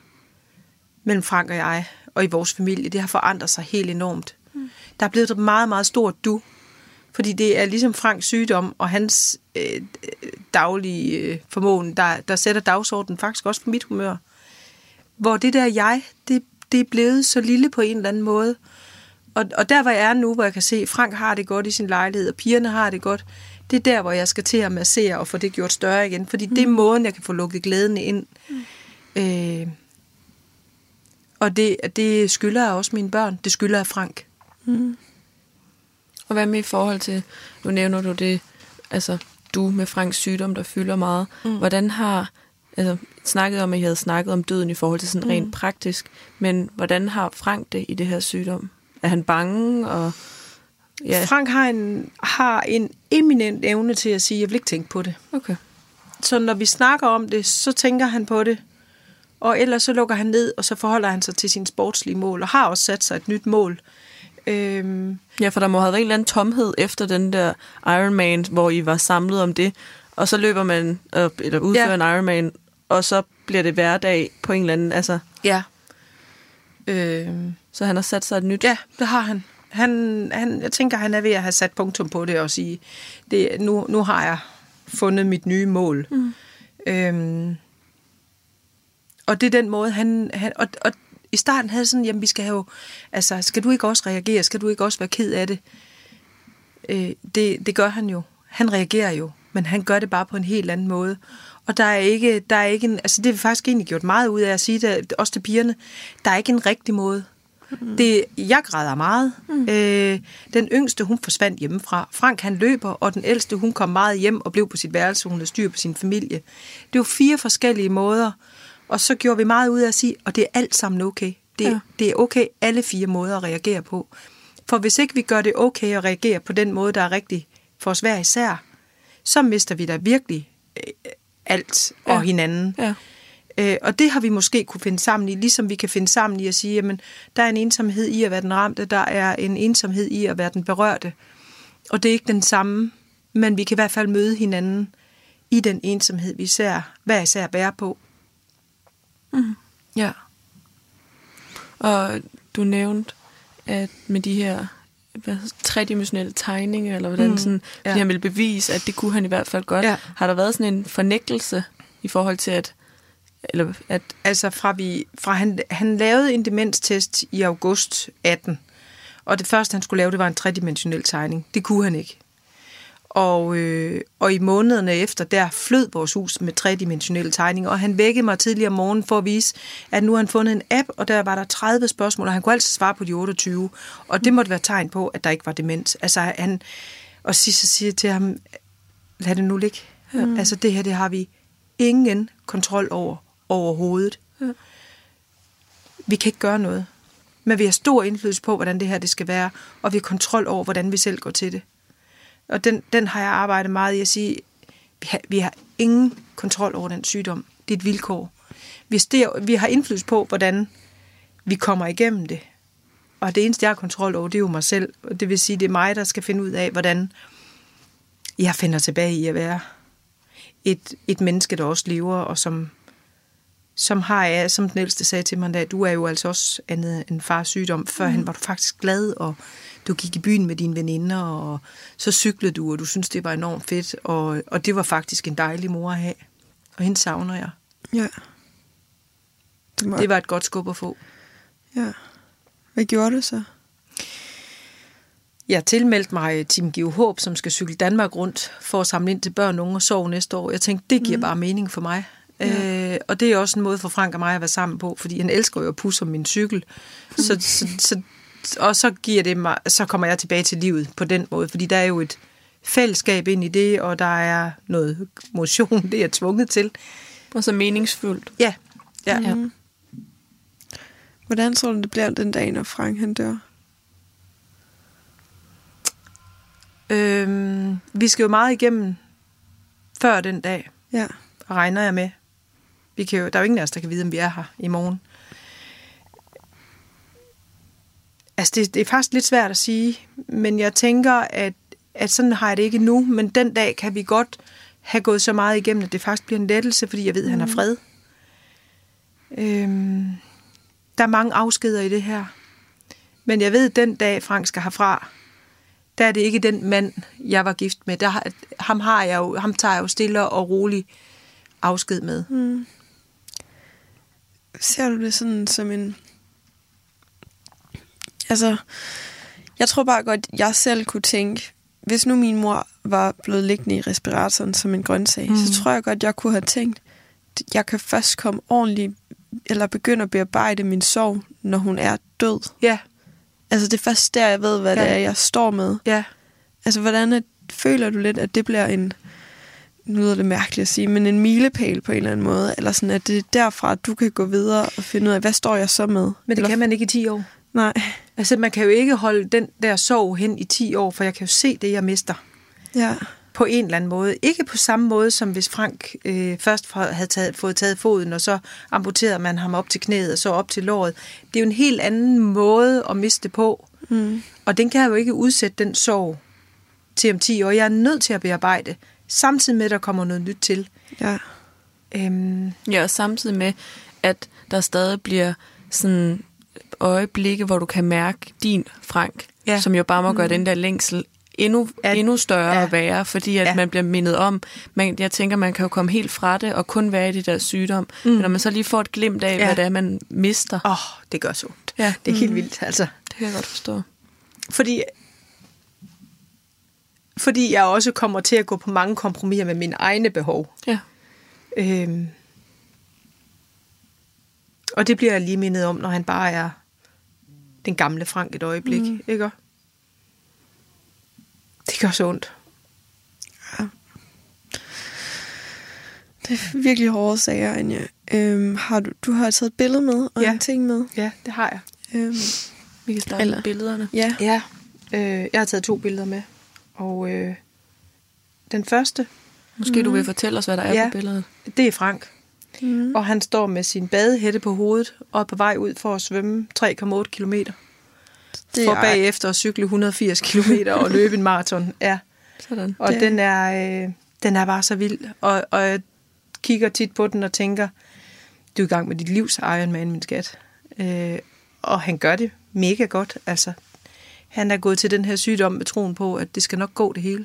mellem Frank og jeg, og i vores familie, det har forandret sig helt enormt. Mm. Der er blevet et meget, meget stort du, fordi det er ligesom Franks sygdom og hans øh, daglige øh, formåen, der, der sætter dagsordenen faktisk også for mit humør. Hvor det der jeg, det, det er blevet så lille på en eller anden måde. Og, og der, hvor jeg er nu, hvor jeg kan se, Frank har det godt i sin lejlighed, og pigerne har det godt, det er der, hvor jeg skal til at massere og få det gjort større igen. Fordi mm. det er måden, jeg kan få lukket glæden ind. Mm. Øh, og det, det skylder jeg også mine børn. Det skylder jeg Frank. Mm.
Og hvad med i forhold til, nu nævner du det, altså du med Franks sygdom, der fylder meget. Mm. Hvordan har, altså snakket om, at I havde snakket om døden i forhold til sådan rent mm. praktisk, men hvordan har Frank det i det her sygdom? Er han bange? Og,
ja. Frank har en, har en eminent evne til at sige, jeg vil ikke tænke på det.
Okay.
Så når vi snakker om det, så tænker han på det, og ellers så lukker han ned, og så forholder han sig til sin sportslige mål, og har også sat sig et nyt mål.
Øhm, ja, for der må have været en eller anden tomhed efter den der Ironman, hvor I var samlet om det, og så løber man, øh, eller udfører ja. en Ironman, og så bliver det hverdag på en eller anden, altså...
Ja.
Øhm, så han har sat sig et nyt...
Ja, det har han. han, han jeg tænker, han er ved at have sat punktum på det og sige, det, nu, nu har jeg fundet mit nye mål. Mm. Øhm, og det er den måde, han... han og, og i starten havde sådan, jamen vi skal have altså skal du ikke også reagere, skal du ikke også være ked af det? Øh, det, det gør han jo. Han reagerer jo, men han gør det bare på en helt anden måde. Og der er ikke, der er ikke en, altså det har vi faktisk egentlig gjort meget ud af at sige det, også til pigerne, der er ikke en rigtig måde. Mm. Det, jeg græder meget. Mm. Øh, den yngste, hun forsvandt hjemmefra. Frank, han løber, og den ældste, hun kom meget hjem og blev på sit værelse. Hun havde styr på sin familie. Det var fire forskellige måder. Og så gjorde vi meget ud af at sige, og det er alt sammen okay. Det, ja. det er okay alle fire måder at reagere på. For hvis ikke vi gør det okay at reagere på den måde, der er rigtig for os hver især, så mister vi da virkelig øh, alt og ja. hinanden. Ja. Øh, og det har vi måske kunne finde sammen i, ligesom vi kan finde sammen i at sige, jamen, der er en ensomhed i at være den ramte, der er en ensomhed i at være den berørte. Og det er ikke den samme, men vi kan i hvert fald møde hinanden i den ensomhed, vi ser, hver især bære på.
Mm. Ja. Og du nævnte, at med de her hvad, tredimensionelle tegninger, eller hvordan mm. sådan, ja. han ville bevise, at det kunne han i hvert fald godt. Ja. Har der været sådan en fornægtelse i forhold til, at eller at...
Altså fra, vi, fra han, han lavede en demenstest i august 18, og det første, han skulle lave, det var en tredimensionel tegning. Det kunne han ikke. Og, øh, og i månederne efter, der flød vores hus med tredimensionelle tegninger, og han vækkede mig tidligere om morgenen for at vise, at nu har han fundet en app, og der var der 30 spørgsmål, og han kunne altid svare på de 28. Og det måtte være tegn på, at der ikke var demens. Altså han, og sidst så siger jeg til ham, lad det nu ligge. Mm. Altså det her, det har vi ingen kontrol over overhovedet. Ja. Vi kan ikke gøre noget. Men vi har stor indflydelse på, hvordan det her det skal være, og vi har kontrol over, hvordan vi selv går til det. Og den, den har jeg arbejdet meget i at sige, vi har, vi har ingen kontrol over den sygdom. Det er et vilkår. Hvis det, vi har indflydelse på, hvordan vi kommer igennem det. Og det eneste, jeg har kontrol over, det er jo mig selv. Og det vil sige, det er mig, der skal finde ud af, hvordan jeg finder tilbage i at være et, et menneske, der også lever, og som, som har jeg, som den ældste sagde til mig, at du er jo altså også andet end fars sygdom. Førhen mm. var du faktisk glad, og du gik i byen med dine veninder, og så cyklede du, og du synes det var enormt fedt. Og, og det var faktisk en dejlig mor at have. Og hende savner jeg.
Ja.
Det var, det var et godt skub at få.
Ja. Hvad gjorde du så?
Jeg tilmeldte mig Team Give Håb, som skal cykle Danmark rundt for at samle ind til børn, unge og sove næste år. Jeg tænkte, det giver mm. bare mening for mig. Ja. Øh, og det er også en måde for Frank og mig at være sammen på, fordi han elsker jo at pusse om min cykel. Så, så, så, og så, giver det mig, så kommer jeg tilbage til livet på den måde, fordi der er jo et fællesskab ind i det, og der er noget motion, [LAUGHS] det er jeg tvunget til.
Og så meningsfuldt.
Ja. ja. Mm. ja.
Hvordan tror du, det bliver den dag, når Frank han dør?
Øhm, vi skal jo meget igennem før den dag.
Ja.
Regner jeg med. Vi kan jo, der er jo ingen af os, der kan vide, om vi er her i morgen. Altså, det, det er faktisk lidt svært at sige, men jeg tænker, at, at sådan har jeg det ikke nu, men den dag kan vi godt have gået så meget igennem, at det faktisk bliver en lettelse, fordi jeg ved, at han har mm. fred. Øhm, der er mange afskeder i det her. Men jeg ved, at den dag, Frank skal herfra, der er det ikke den mand, jeg var gift med. Der, ham, har jeg jo, ham tager jeg jo stille og roligt afsked med. Mm.
Ser du det sådan som en altså, jeg tror bare godt, jeg selv kunne tænke, hvis nu min mor var blevet liggende i respiratoren som en grøntsag, mm. så tror jeg godt, jeg kunne have tænkt, jeg kan først komme ordentligt, eller begynde at bearbejde min sorg, når hun er død.
Ja,
Altså, det er først der, jeg ved, hvad
Ja.
det er, jeg står med.
ja.
Altså, hvordan er, føler du lidt, at det bliver en, nu lyder det mærkeligt at sige, men en milepæl på en eller anden måde? Eller sådan, at det er derfra, at du kan gå videre og finde ud af, hvad står jeg så med?
Men det
eller,
kan man ikke i 10 år.
Nej,
Altså, man kan jo ikke holde den der sorg hen i 10 år, for jeg kan jo se det, jeg mister.
ja.
På en eller anden måde. Ikke på samme måde, som hvis Frank øh, først havde taget, fået taget foden, og så amputerede man ham op til knæet, og så op til låret. Det er jo en helt anden måde at miste på.
Mm.
Og den kan jeg jo ikke udsætte den sorg til om 10 år. Jeg er nødt til at bearbejde, samtidig med, at der kommer noget nyt til.
Ja.
Øhm,
Ja, og samtidig med, at der stadig bliver sådan øjeblikke, hvor du kan mærke din Frank,
Ja.
som jo bare må gøre den der længsel endnu,
ja.
endnu større
Ja.
at være, fordi at
Ja.
man bliver mindet om, man, jeg tænker, man kan jo komme helt fra det, og kun være i det der sygdom, mm. men når man så lige får et glimt af,
Ja.
hvad det er, man mister,
åh, oh, det gør så ondt.
Ja.
Det er helt vildt, altså.
det kan jeg godt forstå.
Fordi, fordi jeg også kommer til at gå på mange kompromiser med mine egne behov.
Ja.
Øhm, og det bliver jeg lige mindet om, når han bare er den gamle Frank et øjeblik. Mm. Ikke? Det gør så ondt.
Det er virkelig hårde sager, Anja. Øhm, har du, du har taget et billede med og
Ja.
en ting med.
Ja, det har jeg.
Øhm,
Vi kan starte
Eller-
med billederne.
ja.
Ja, øh, jeg har taget to billeder med. Og øh, den første,
Måske mm. du vil fortælle os, hvad der er
Ja.
på billedet.
det er Frank.
Mm.
Og han står med sin badehætte på hovedet og er på vej ud for at svømme 3,8 kilometer.
Det
For
er-
bagefter at cykle 1180 kilometer og [LAUGHS] løbe en maraton. Ja.
Sådan.
Og
Det-
den er, øh, den er bare så vild. Og, og jeg kigger tit på den og tænker, du er i gang med dit livs Ironman, min skat. Øh, og han gør det mega godt. Altså, han er gået til den her sygdom med troen på, at det skal nok gå det hele.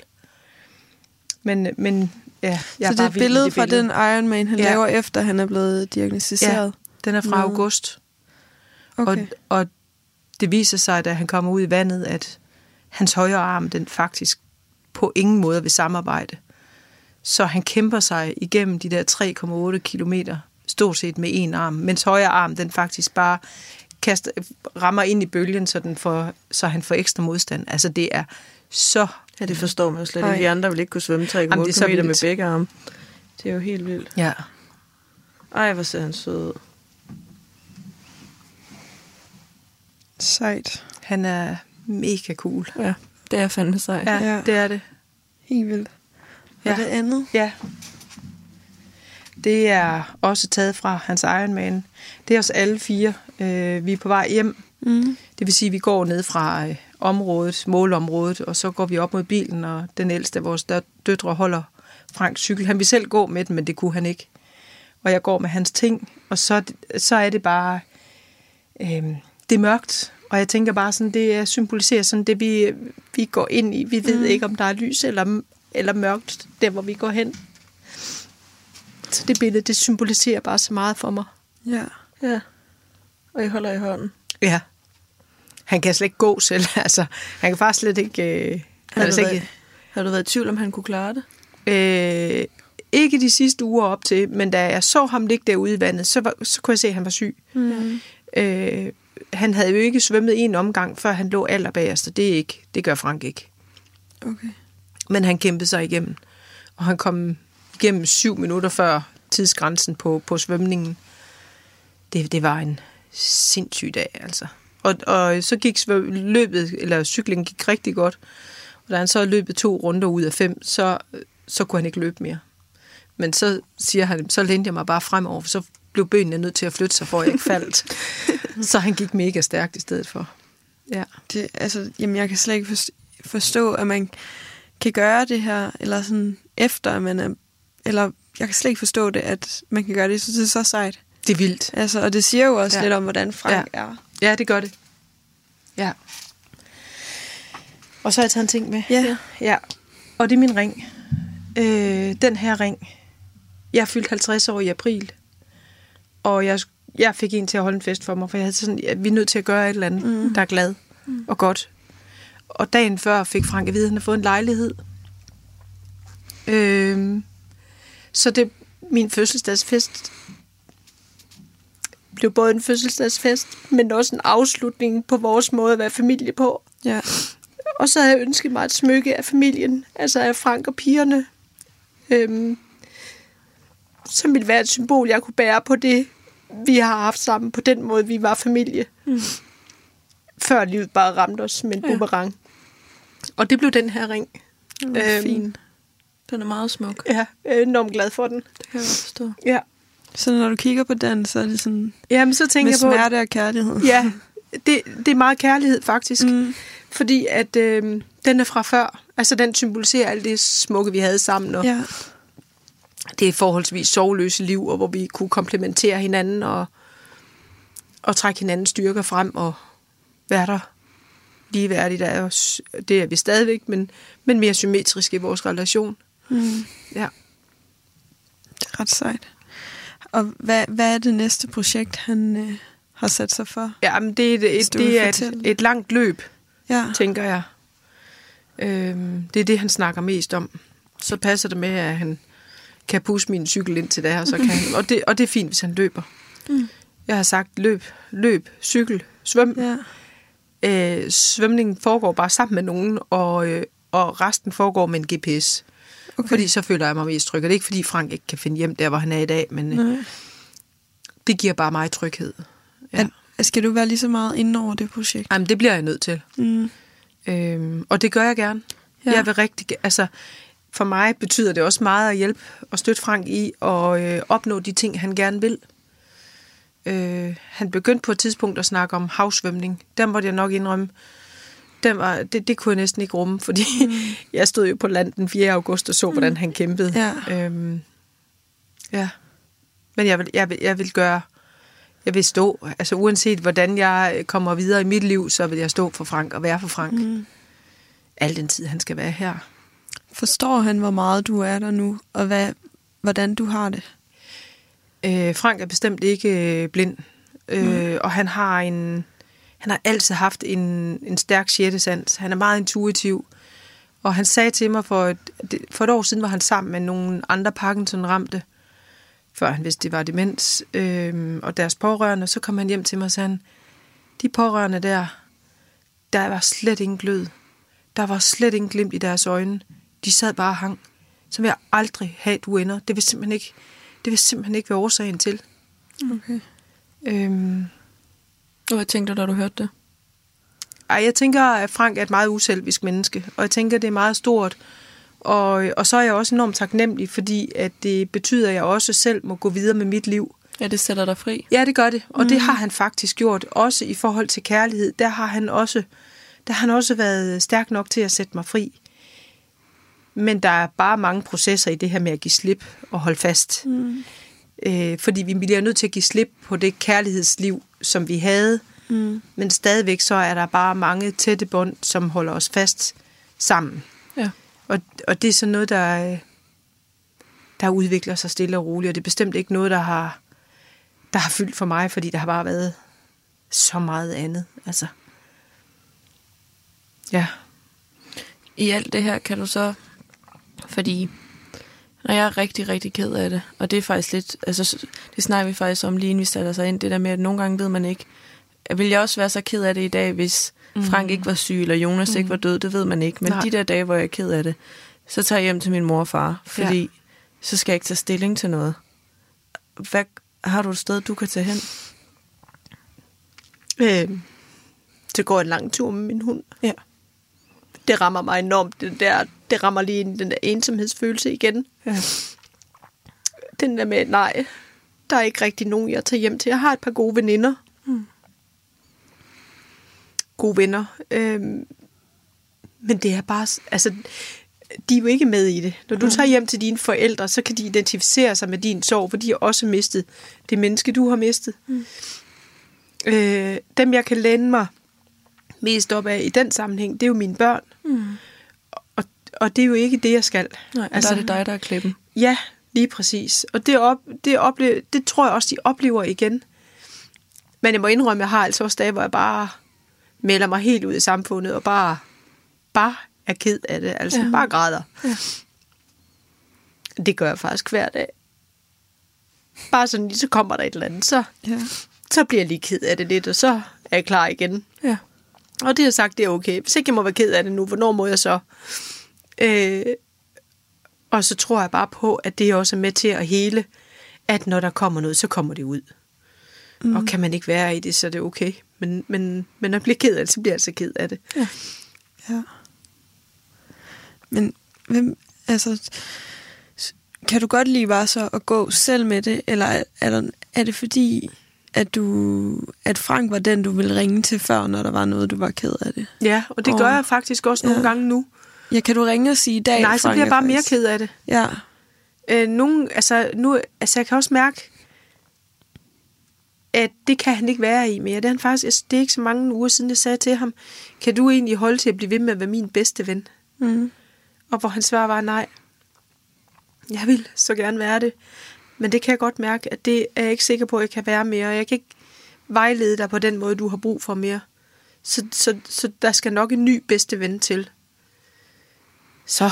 Men, men ja, jeg
Så det er et billede
det
fra den Ironman, han
Ja.
laver efter, han er blevet diagnostiseret.
Ja, den er fra
Med-
august.
Okay.
Og, og det viser sig, da han kommer ud i vandet, at hans højre arm, den faktisk på ingen måde vil samarbejde. Så han kæmper sig igennem de der 3,8 kilometer, stort set med en arm, mens højre arm, den faktisk bare kaster, rammer ind i bølgen, så, den får, så han får ekstra modstand. Altså det er så...
Ja, det forstår man jo slet ikke. De andre vil ikke kunne svømme 3,8
Jamen, det er så
km med
vildt.
begge arme. Det er jo helt vildt.
Ja.
Ej, hvor ser han sød ud.
Sejt.
Han er mega cool.
Ja, det er fandme sejt.
Ja,
Ja.
ja. det er det.
Helt vildt.
Ja.
Og det andet?
Ja. Det er også taget fra hans Ironman. Det er os alle fire. Øh, vi er på vej hjem.
Mm.
Det vil sige, at vi går ned fra øh, området, målområdet, og så går vi op mod bilen, og den ældste af vores dø- døtre holder Franks cykel. Han vil selv gå med den, men det kunne han ikke. Og jeg går med hans ting, og så, så er det bare... Øh, det er mørkt, og jeg tænker bare sådan, det er- symboliserer sådan det, vi, vi går ind i. Vi ved mm. ikke, om der er lys eller, eller mørkt, der hvor vi går hen. Så det billede, det symboliserer bare så meget for mig.
Ja.
Ja. Og I holder i hånden.
Ja. Han kan slet ikke gå selv. [LAUGHS] Altså, han kan faktisk slet ikke... Øh,
Har du,
slet
været,
ikke,
har du været i tvivl, om han kunne klare det?
øh, ikke de sidste uger op til, men da jeg så ham ligge derude i vandet, så, var, så kunne jeg se, at han var syg.
Mm.
Øh, han havde jo ikke svømmet en omgang, før han lå allerbagerst, og det, er ikke, det gør Frank ikke.
Okay.
Men han kæmpede sig igennem, og han kom igennem syv minutter før tidsgrænsen på, på svømningen. Det, det var en sindssyg dag, altså. Og, og så gik løbet, eller cyklingen gik rigtig godt. Og da han så løbet to runder ud af fem, så, så kunne han ikke løbe mere. Men så siger han, så lænede jeg mig bare fremover, for så blev benene nødt til at flytte sig, for jeg ikke faldt. [LAUGHS] så han gik mega stærkt i stedet for. Ja.
Det, altså, jamen, jeg kan slet ikke forstå, forstå, at man kan gøre det her, eller sådan efter, at man er... Eller jeg kan slet ikke forstå det, at man kan gøre det. Jeg synes, det er så sejt.
Det er vildt.
Altså, og det siger jo også
Ja.
lidt om, hvordan Frank ja. er.
Ja, det gør det. Ja. Og så har jeg taget en ting med.
Ja.
Ja. Og det er min ring. Øh, den her ring. Jeg er fyldt 50 år i april. Og jeg, jeg fik en til at holde en fest for mig, for jeg havde sådan, ja, vi er nødt til at gøre et eller andet, mm. der er glad. mm. og godt. Og dagen før fik Frank at vide, at han havde fået en lejlighed. Øh, så det min fødselsdagsfest blev både en fødselsdagsfest, men også en afslutning på vores måde at være familie på.
Ja.
Og så havde jeg ønsket mig et smykke af familien, altså af Frank og pigerne, øhm, som ville være et symbol, jeg kunne bære på det, vi har haft sammen, på den måde, vi var familie. Mm. Før livet bare ramte os med en ja. boomerang. Og det blev den her ring.
Det er øhm, fin.
Den er meget smuk.
Ja, jeg er enormt glad for den.
Det kan jeg forstå.
Ja.
Så når du kigger på den, så er det sådan
Jamen, så tænker
med
jeg på,
smerte og kærlighed. [LAUGHS]
Ja, det, det er meget kærlighed faktisk. Mm. Fordi at øh, den er fra før. Altså den symboliserer alt det smukke, vi havde sammen. Og
ja.
Det er forholdsvis sovløse liv, og hvor vi kunne komplementere hinanden og, og trække hinandens styrker frem og være der ligeværdigt. Er jo, det er vi stadigvæk, men, men mere symmetrisk i vores relation.
Mm.
Ja.
Det er ret sejt. Og hvad, hvad er det næste projekt, han øh, har sat sig for?
Ja, men det er, et, et, det er et, et langt løb,
ja.
tænker jeg. Øhm, det er det, han snakker mest om. Så passer det med, at han kan pusse min cykel ind til det her, så kan han, [LAUGHS] og, det, og det er fint, hvis han løber.
Mm.
Jeg har sagt løb, løb, cykel, svøm.
Ja.
Øh, svømningen foregår bare sammen med nogen, og, øh, og resten foregår med en GPS. Okay. Fordi så føler jeg mig mest tryg. Og det er ikke, fordi Frank ikke kan finde hjem der, hvor han er i dag, men øh,
Nej.
det giver bare mig tryghed. Ja.
At, skal du være lige så meget inde over det projekt?
Jamen, det bliver jeg nødt til.
Mm.
Øhm, og det gør jeg gerne. Ja. Jeg vil rigtig... Altså, for mig betyder det også meget at hjælpe og støtte Frank i at øh, opnå de ting, han gerne vil. Øh, han begyndte på et tidspunkt at snakke om havsvømning. Der måtte jeg nok indrømme, den var, det, det kunne jeg næsten ikke rumme, fordi mm. [LAUGHS] jeg stod jo på land den 4. august og så, hvordan mm. han kæmpede.
Ja.
Øhm, ja. Men jeg vil, jeg, vil, jeg vil gøre, jeg vil stå, altså uanset hvordan jeg kommer videre i mit liv, så vil jeg stå for Frank og være for Frank. Mm. Al den tid, han skal være her.
Forstår han, hvor meget du er der nu, og hvad, hvordan du har det?
Øh, Frank er bestemt ikke øh, blind, øh, mm. og han har en han har altid haft en, en stærk sjette sans. Han er meget intuitiv. Og han sagde til mig, for et, for et år siden var han sammen med nogle andre Parkinson-ramte, før han vidste, det var demens, øhm, og deres pårørende. Så kom han hjem til mig og sagde, de pårørende der, der var slet ingen glød. Der var slet ingen glimt i deres øjne. De sad bare og hang. Så vil jeg aldrig have, du ender. Det vil simpelthen ikke, det vil simpelthen ikke være årsagen til.
Okay.
Øhm,
hvad tænkte du, da du hørte det?
Ej, jeg tænker, at Frank er et meget uselvisk menneske, og jeg tænker, det er meget stort. Og, og så er jeg også enormt taknemmelig, fordi at det betyder, at jeg også selv må gå videre med mit liv.
Ja, det sætter dig fri.
Ja, det gør det, og mm. det har han faktisk gjort. Også i forhold til kærlighed, der har han også, der har han også været stærk nok til at sætte mig fri. Men der er bare mange processer i det her med at give slip og holde fast.
Mm.
Øh, fordi vi bliver nødt til at give slip på det kærlighedsliv, som vi havde.
Mm.
Men stadigvæk så er der bare mange tætte bånd, som holder os fast sammen.
Ja.
Og, og det er sådan noget, der, der udvikler sig stille og roligt. Og det er bestemt ikke noget, der har, der har fyldt for mig, fordi der har bare været så meget andet. Altså. Ja.
I alt det her kan du så, fordi når jeg er rigtig, rigtig ked af det, og det er faktisk lidt, altså det snakker vi faktisk om lige inden vi satte os ind, det der med, at nogle gange ved man ikke, vil jeg også være så ked af det i dag, hvis mm. Frank ikke var syg, eller Jonas mm. ikke var død, det ved man ikke. Men Nej. de der dage, hvor jeg er ked af det, så tager jeg hjem til min mor og far, fordi ja. så skal jeg ikke tage stilling til noget. Hvad, har du et sted, du kan tage hen?
Øh, det går en lang tur med min hund.
Ja.
Det rammer mig enormt, det der det rammer lige den der ensomhedsfølelse igen.
Ja.
Den der med, nej, der er ikke rigtig nogen, jeg tager hjem til. Jeg har et par gode veninder.
Mm.
Gode venner. Øhm, men det er bare, altså, de er jo ikke med i det. Når du mm. tager hjem til dine forældre, så kan de identificere sig med din sorg, for de har også mistet det menneske, du har mistet.
Mm.
Øh, dem, jeg kan læne mig mest op af i den sammenhæng, det er jo mine børn.
Mm
og det er jo ikke det, jeg skal.
Nej, altså, der er det dig, der er klippen.
Ja, lige præcis. Og det, op, det, oplever, det tror jeg også, de oplever igen. Men jeg må indrømme, at jeg har altså også dage, hvor jeg bare melder mig helt ud i samfundet og bare, bare er ked af det. Altså
ja.
bare græder.
Ja.
Det gør jeg faktisk hver dag. Bare sådan lige så kommer der et eller andet, så,
Ja.
så bliver jeg lige ked af det lidt, og så er jeg klar igen.
Ja.
Og det har jeg sagt, det er okay. Hvis ikke jeg må være ked af det nu, hvornår må jeg så? Øh, og så tror jeg bare på, at det også er med til at hele, at når der kommer noget, så kommer det ud. Mm. Og kan man ikke være i det, så er det okay. Men, men, men når jeg bliver ked af det, så bliver jeg altså ked af det.
Ja. Men hvem, altså, kan du godt lide bare så at gå selv med det, eller er, er, der, er det fordi, at du, at Frank var den, du ville ringe til før, når der var noget, du var ked af det?
Ja, og det
Åh.
gør jeg faktisk også nogle
Ja.
gange nu.
Ja, kan du ringe og sige i dag?
Nej, så bliver jeg bare mere ked af det.
Ja,
Øh, nogen, altså, nu, altså, jeg kan også mærke, at det kan han ikke være i mere. Det er, han faktisk, altså, det er ikke så mange uger siden, jeg sagde til ham, kan du egentlig holde til at blive ved med at være min bedste ven?
mm.
Og hvor hans svar var nej. Jeg vil så gerne være det. Men det kan jeg godt mærke, at det er jeg ikke sikker på, at jeg kan være mere. Jeg kan ikke vejlede dig på den måde, du har brug for mere. Så, så, så der skal nok en ny bedste ven til. Så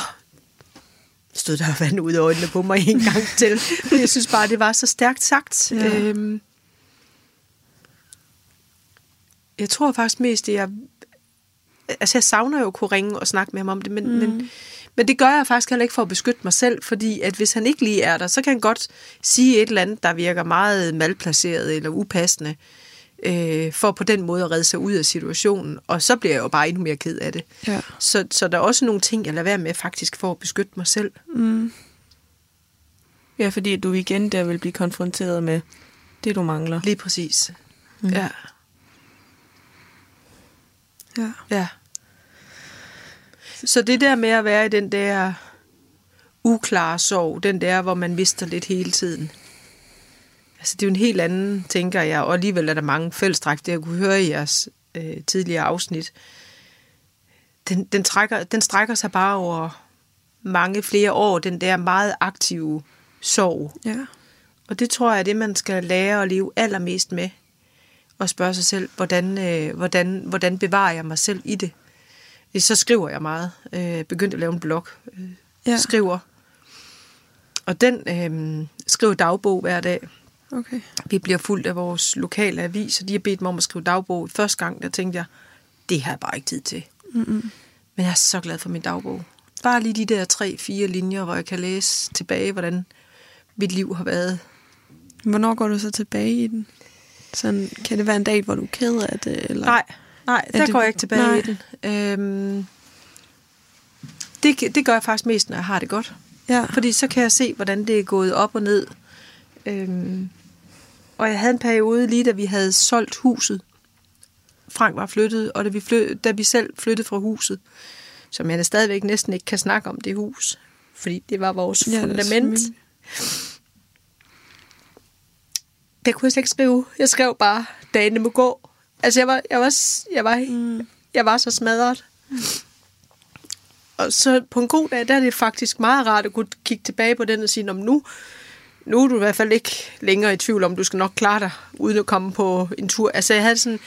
stod der vand ud af øjnene på mig en gang til. [LAUGHS] Jeg synes bare, det var så stærkt sagt.
Ja.
Øhm, jeg tror faktisk mest, at jeg... Altså, jeg savner jo at kunne ringe og snakke med ham om det, men, mm. men, men det gør jeg faktisk heller ikke for at beskytte mig selv, fordi at hvis han ikke lige er der, så kan han godt sige et eller andet, der virker meget malplaceret eller upassende, øh, for på den måde at redde sig ud af situationen, og så bliver jeg jo bare endnu mere ked af det.
Ja.
Så, så der er også nogle ting, jeg lader være med faktisk for at beskytte mig selv.
Mm.
Ja, fordi du igen der vil blive konfronteret med det, du mangler.
Lige præcis. Mm. Ja,
Ja.
ja. Så det der med at være i den der uklare sorg, den der, hvor man mister lidt hele tiden. Altså, det er jo en helt anden, tænker jeg, og alligevel er der mange fællestræk, det jeg kunne høre i jeres øh, tidligere afsnit. Den, den, trækker, den strækker sig bare over mange flere år, den der meget aktive sorg.
Ja.
Og det tror jeg er det, man skal lære at leve allermest med. Og spørge sig selv, hvordan, øh, hvordan, hvordan bevarer jeg mig selv i det? Så skriver jeg meget. Øh, begyndte at lave en blog. Øh,
Ja.
Skriver. Og den øh, skriver dagbog hver dag.
Okay.
Vi bliver fuldt af vores lokale avis, og de har bedt mig om at skrive dagbog. Første gang, der tænkte jeg, det har jeg bare ikke tid til.
Mm-mm.
Men jeg er så glad for min dagbog. Bare lige de der tre-fire linjer, hvor jeg kan læse tilbage, hvordan mit liv har været.
Hvornår går du så tilbage i den? Sådan, kan det være en dag, hvor du er ked af det? Eller?
Nej, nej,
Er
der
det-
går jeg ikke tilbage
nej.
i den. Øhm, det, det gør jeg faktisk mest, når jeg har det godt.
Ja.
Fordi så kan jeg se, hvordan det er gået op og ned. Øhm, og jeg havde en periode lige, da vi havde solgt huset. Frank var flyttet, og da vi, fly, da vi selv flyttede fra huset, som jeg da stadigvæk næsten ikke kan snakke om det hus, fordi det var vores
Ja,
fundament. Det kunne jeg slet ikke skrive. Jeg skrev bare, dagene må gå. Altså, jeg var, jeg var, jeg var,
Mm.
jeg var så smadret. Og så på en god dag, der er det faktisk meget rart at kunne kigge tilbage på den og sige, "Nå, men nu, nu er du i hvert fald ikke længere i tvivl om, du skal nok klare dig, uden at komme på en tur. Altså, jeg havde sådan,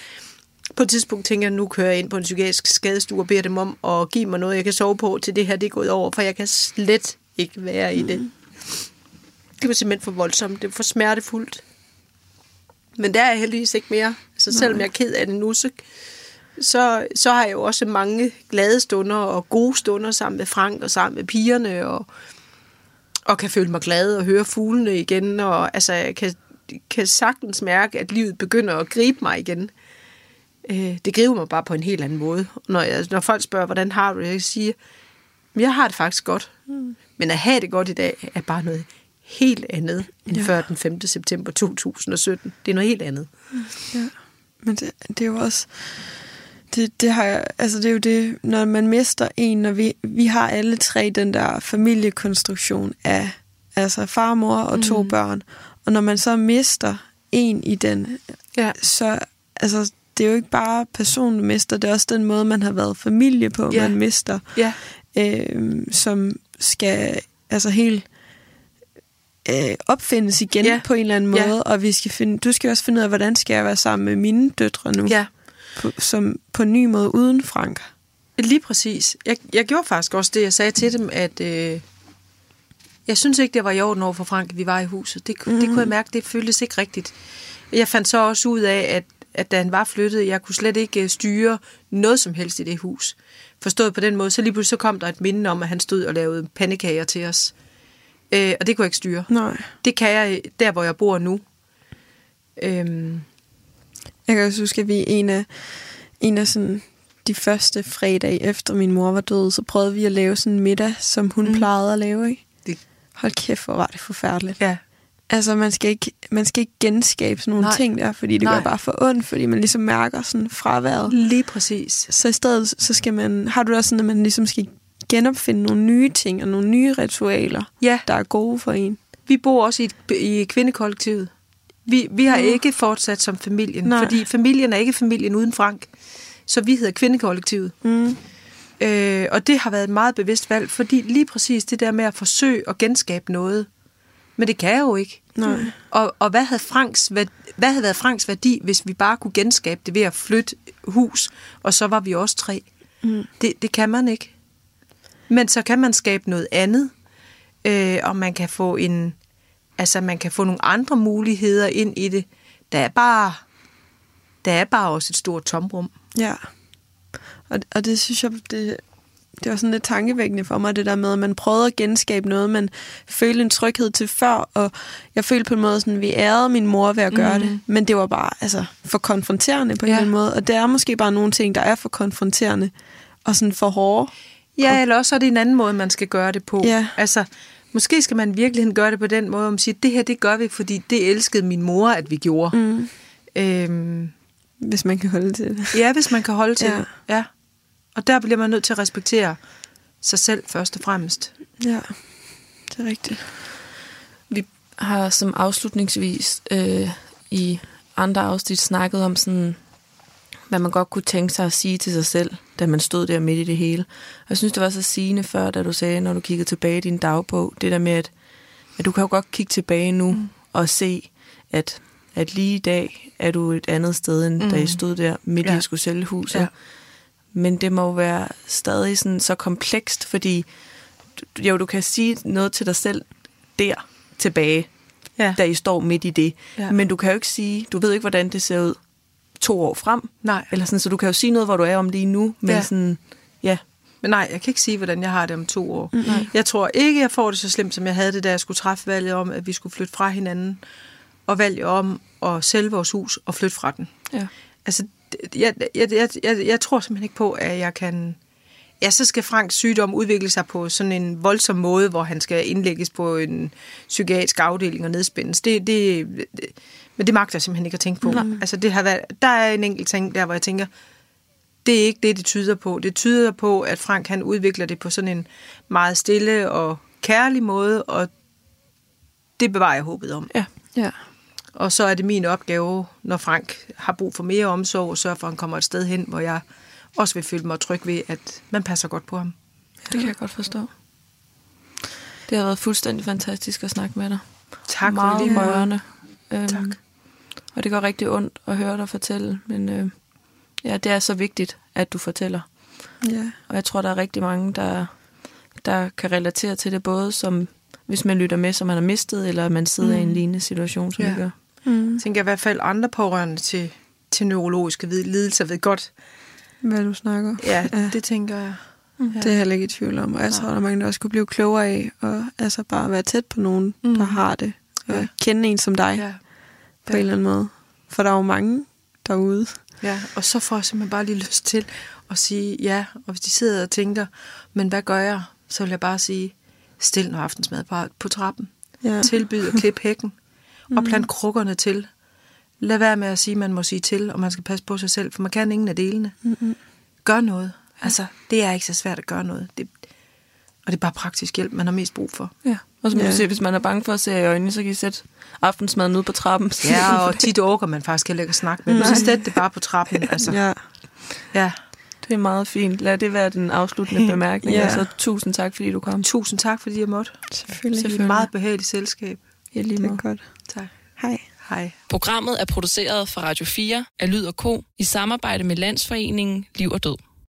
på et tidspunkt tænker jeg, nu kører jeg ind på en psykiatrisk skadestue og beder dem om at give mig noget, jeg kan sove på, til det her det er gået over, for jeg kan slet ikke være i det. Det var simpelthen for voldsomt, det var for smertefuldt. Men der er jeg heldigvis ikke mere. Så selvom jeg er ked af det nu, så, så, så har jeg jo også mange glade stunder og gode stunder sammen med Frank og sammen med pigerne, og, og kan føle mig glad og høre fuglene igen, og altså, jeg kan, kan sagtens mærke, at livet begynder at gribe mig igen. Øh, det griber mig bare på en helt anden måde. Når, jeg, når folk spørger, hvordan har du det, jeg kan sige, "Men jeg har det faktisk godt. Mm. Men at have det godt i dag, er bare noget helt andet end
Ja.
før den 5. september 2017. Det er noget helt andet.
Ja. Men det, det er jo også... Det, det, har jeg, altså det er jo det, når man mister en, når vi, vi har alle tre den der familiekonstruktion af altså far, mor og to mm. børn. Og når man så mister en i den,
Ja.
så altså, det er jo ikke bare personen, du mister, det er også den måde, man har været familie på,
Ja.
man mister,
Ja.
øh, som skal altså helt øh, opfindes igen
Ja.
på en eller anden
Ja.
måde, og vi skal finde, du skal også finde ud af, hvordan skal jeg være sammen med mine døtre nu?
Ja.
på, som på en ny måde uden Frank.
Lige præcis. Jeg, jeg gjorde faktisk også det, jeg sagde til dem, at øh, jeg synes ikke, det var i orden over for Frank, at vi var i huset. Det, mm. det kunne jeg mærke, det føltes ikke rigtigt. Jeg fandt så også ud af, at, at da han var flyttet, jeg kunne slet ikke øh, styre noget som helst i det hus. Forstået på den måde, så lige pludselig så kom der et minde om, at han stod og lavede pandekager til os. Øh, og det kunne jeg ikke styre.
Nej.
Det kan jeg der, hvor jeg bor nu. Øhm,
Jeg kan også huske, at vi en af, en af sådan de første fredage efter min mor var død, så prøvede vi at lave sådan en middag, som hun mm. plejede at lave. Ikke?
Det-
Hold kæft, hvor var det forfærdeligt.
ja,
Altså, man skal ikke, man skal ikke genskabe sådan nogle
Nej.
Ting der, fordi det
Nej.
gør bare for ondt, fordi man ligesom mærker sådan fraværet.
lige præcis.
Så i stedet, så skal man, har du da sådan, at man ligesom skal genopfinde nogle nye ting og nogle nye ritualer,
Ja,
der er gode for en.
vi bor også i, et, i kvindekollektivet. Vi, vi har
Mm.
ikke fortsat som familien,
Nej.
fordi familien er ikke familien uden Frank. Så vi hedder kvindekollektivet.
Mm.
Øh, og det har været et meget bevidst valg, fordi lige præcis det der med at forsøge at genskabe noget, men det kan jeg jo ikke.
Nej.
Og, og hvad, havde Franks, hvad, hvad havde været Franks værdi, hvis vi bare kunne genskabe det ved at flytte hus, og så var vi også tre?
Mm.
Det, det kan man ikke. Men så kan man skabe noget andet, øh, og man kan få en, altså man kan få nogle andre muligheder ind i det. Der er bare, der er bare også et stort tomrum.
Ja. Og, og det synes jeg, det, det var sådan lidt tankevækkende for mig, det der med, at man prøvede at genskabe noget, man følte en tryghed til før, og jeg følte på en måde, sådan, vi ærede min mor ved at gøre mm. det, men det var bare altså, for konfronterende på en
Ja.
anden måde, og det er måske bare nogle ting, der er for konfronterende, og sådan for hårde.
Ja, eller også er det en anden måde, man skal gøre det på.
Ja.
Altså, måske skal man virkelig gøre det på den måde, om at sige, det her, det gør vi, fordi det elskede min mor, at vi gjorde.
Mm.
Øhm,
Hvis man kan holde til det.
ja, hvis man kan holde til
Ja.
det. Ja. Og der bliver man nødt til at respektere sig selv først og fremmest.
Ja, det er rigtigt.
Vi har som afslutningsvis øh, i andre afsnit snakket om sådan, hvad man godt kunne tænke sig at sige til sig selv, da man stod der midt i det hele. Og jeg synes, det var så sigende før, da du sagde, når du kiggede tilbage i din dagbog, det der med, at, at du kan jo godt kigge tilbage nu mm. og se, at, at lige i dag er du et andet sted, end mm. da I stod der midt i
Ja.
at skulle sælge huset.
Ja.
Men det må jo være stadig sådan så komplekst, fordi jo, du kan sige noget til dig selv der tilbage,
Ja.
da I står midt i det.
Ja.
Men du kan jo ikke sige, du ved ikke, hvordan det ser ud to år frem.
Nej.
Eller sådan, så du kan jo sige noget, hvor du er om lige nu, men
Ja.
sådan, ja,
Men nej, jeg kan ikke sige, hvordan jeg har det om to år. Mm-hmm. Jeg tror ikke, jeg får det så slemt, som jeg havde det, da jeg skulle træffe valget om, at vi skulle flytte fra hinanden, og valget om at sælge vores hus og flytte fra den.
ja.
Altså, jeg, jeg, jeg, jeg, jeg tror simpelthen ikke på, at jeg kan... Ja, så skal Franks sygdom udvikle sig på sådan en voldsom måde, hvor han skal indlægges på en psykiatrisk afdeling og nedspændes. Det, det, det, men det magter jeg simpelthen ikke at tænke på. Altså, det har været, der er en enkelt ting der, hvor jeg tænker, det er ikke det, det tyder på. Det tyder på, at Frank han udvikler det på sådan en meget stille og kærlig måde, og det bevarer jeg håbet om.
ja.
Ja.
Og så er det min opgave, når Frank har brug for mere omsorg, at sørge for, at han kommer et sted hen, hvor jeg også vil føle mig tryg ved, at man passer godt på ham.
Det kan jeg godt forstå. Det har været fuldstændig fantastisk at snakke med dig.
Tak
Meget rørende. Øhm,
Tak.
Og det går rigtig ondt at høre dig fortælle, men øh, ja, det er så vigtigt, at du fortæller.
Ja.
Og jeg tror, der er rigtig mange, der, der kan relatere til det, både som hvis man lytter med, som man har mistet, eller man sidder mm. i en lignende situation, som
Ja.
vi gør.
Mm.
Jeg tænker i hvert fald andre pårørende til, til neurologiske vid- lidelser ved godt.
Hvad du snakker.
Ja,
Ja.
det tænker jeg.
Ja. Det er jeg heller ikke i tvivl om. Og jeg tror, der mange, der også kunne blive klogere af, og altså bare være tæt på nogen, mm. der har det. Og
Ja.
kende en som dig
Ja.
På en eller anden måde. For der er jo mange derude.
ja, og så får jeg simpelthen bare lige lyst til at sige ja. Og hvis de sidder og tænker, men hvad gør jeg? Så vil jeg bare sige, stil noget aftensmad på, på trappen.
Ja.
tilbyde at klippe hækken [LAUGHS] og plant krukkerne til. Lad være med at sige, at man må sige til, og man skal passe på sig selv, for man kan ingen af delene.
Mm-hmm.
Gør noget. Altså, det er ikke så svært at gøre noget. Det, og det er bare praktisk hjælp, man har mest brug for.
Ja. Og som
Ja.
du siger, hvis man er bange for at se i øjnene, så kan I sætte aftensmaden ude på trappen.
Ja, og tit orker man faktisk heller ikke at snakke med dem. Så sæt det bare på trappen. Altså,
Ja.
ja.
Det er meget fint. Lad det være den afsluttende bemærkning.
Ja.
ja. Og så tusind tak, fordi du kom.
Tusind tak, fordi jeg måtte.
Selvfølgelig.
Det er et meget behageligt selskab.
Ja, lige
Det er godt.
Tak.
Hej.
Hej.
Programmet er produceret for Radio 4 af Lyd og Ko i samarbejde med Landsforeningen Liv og Død.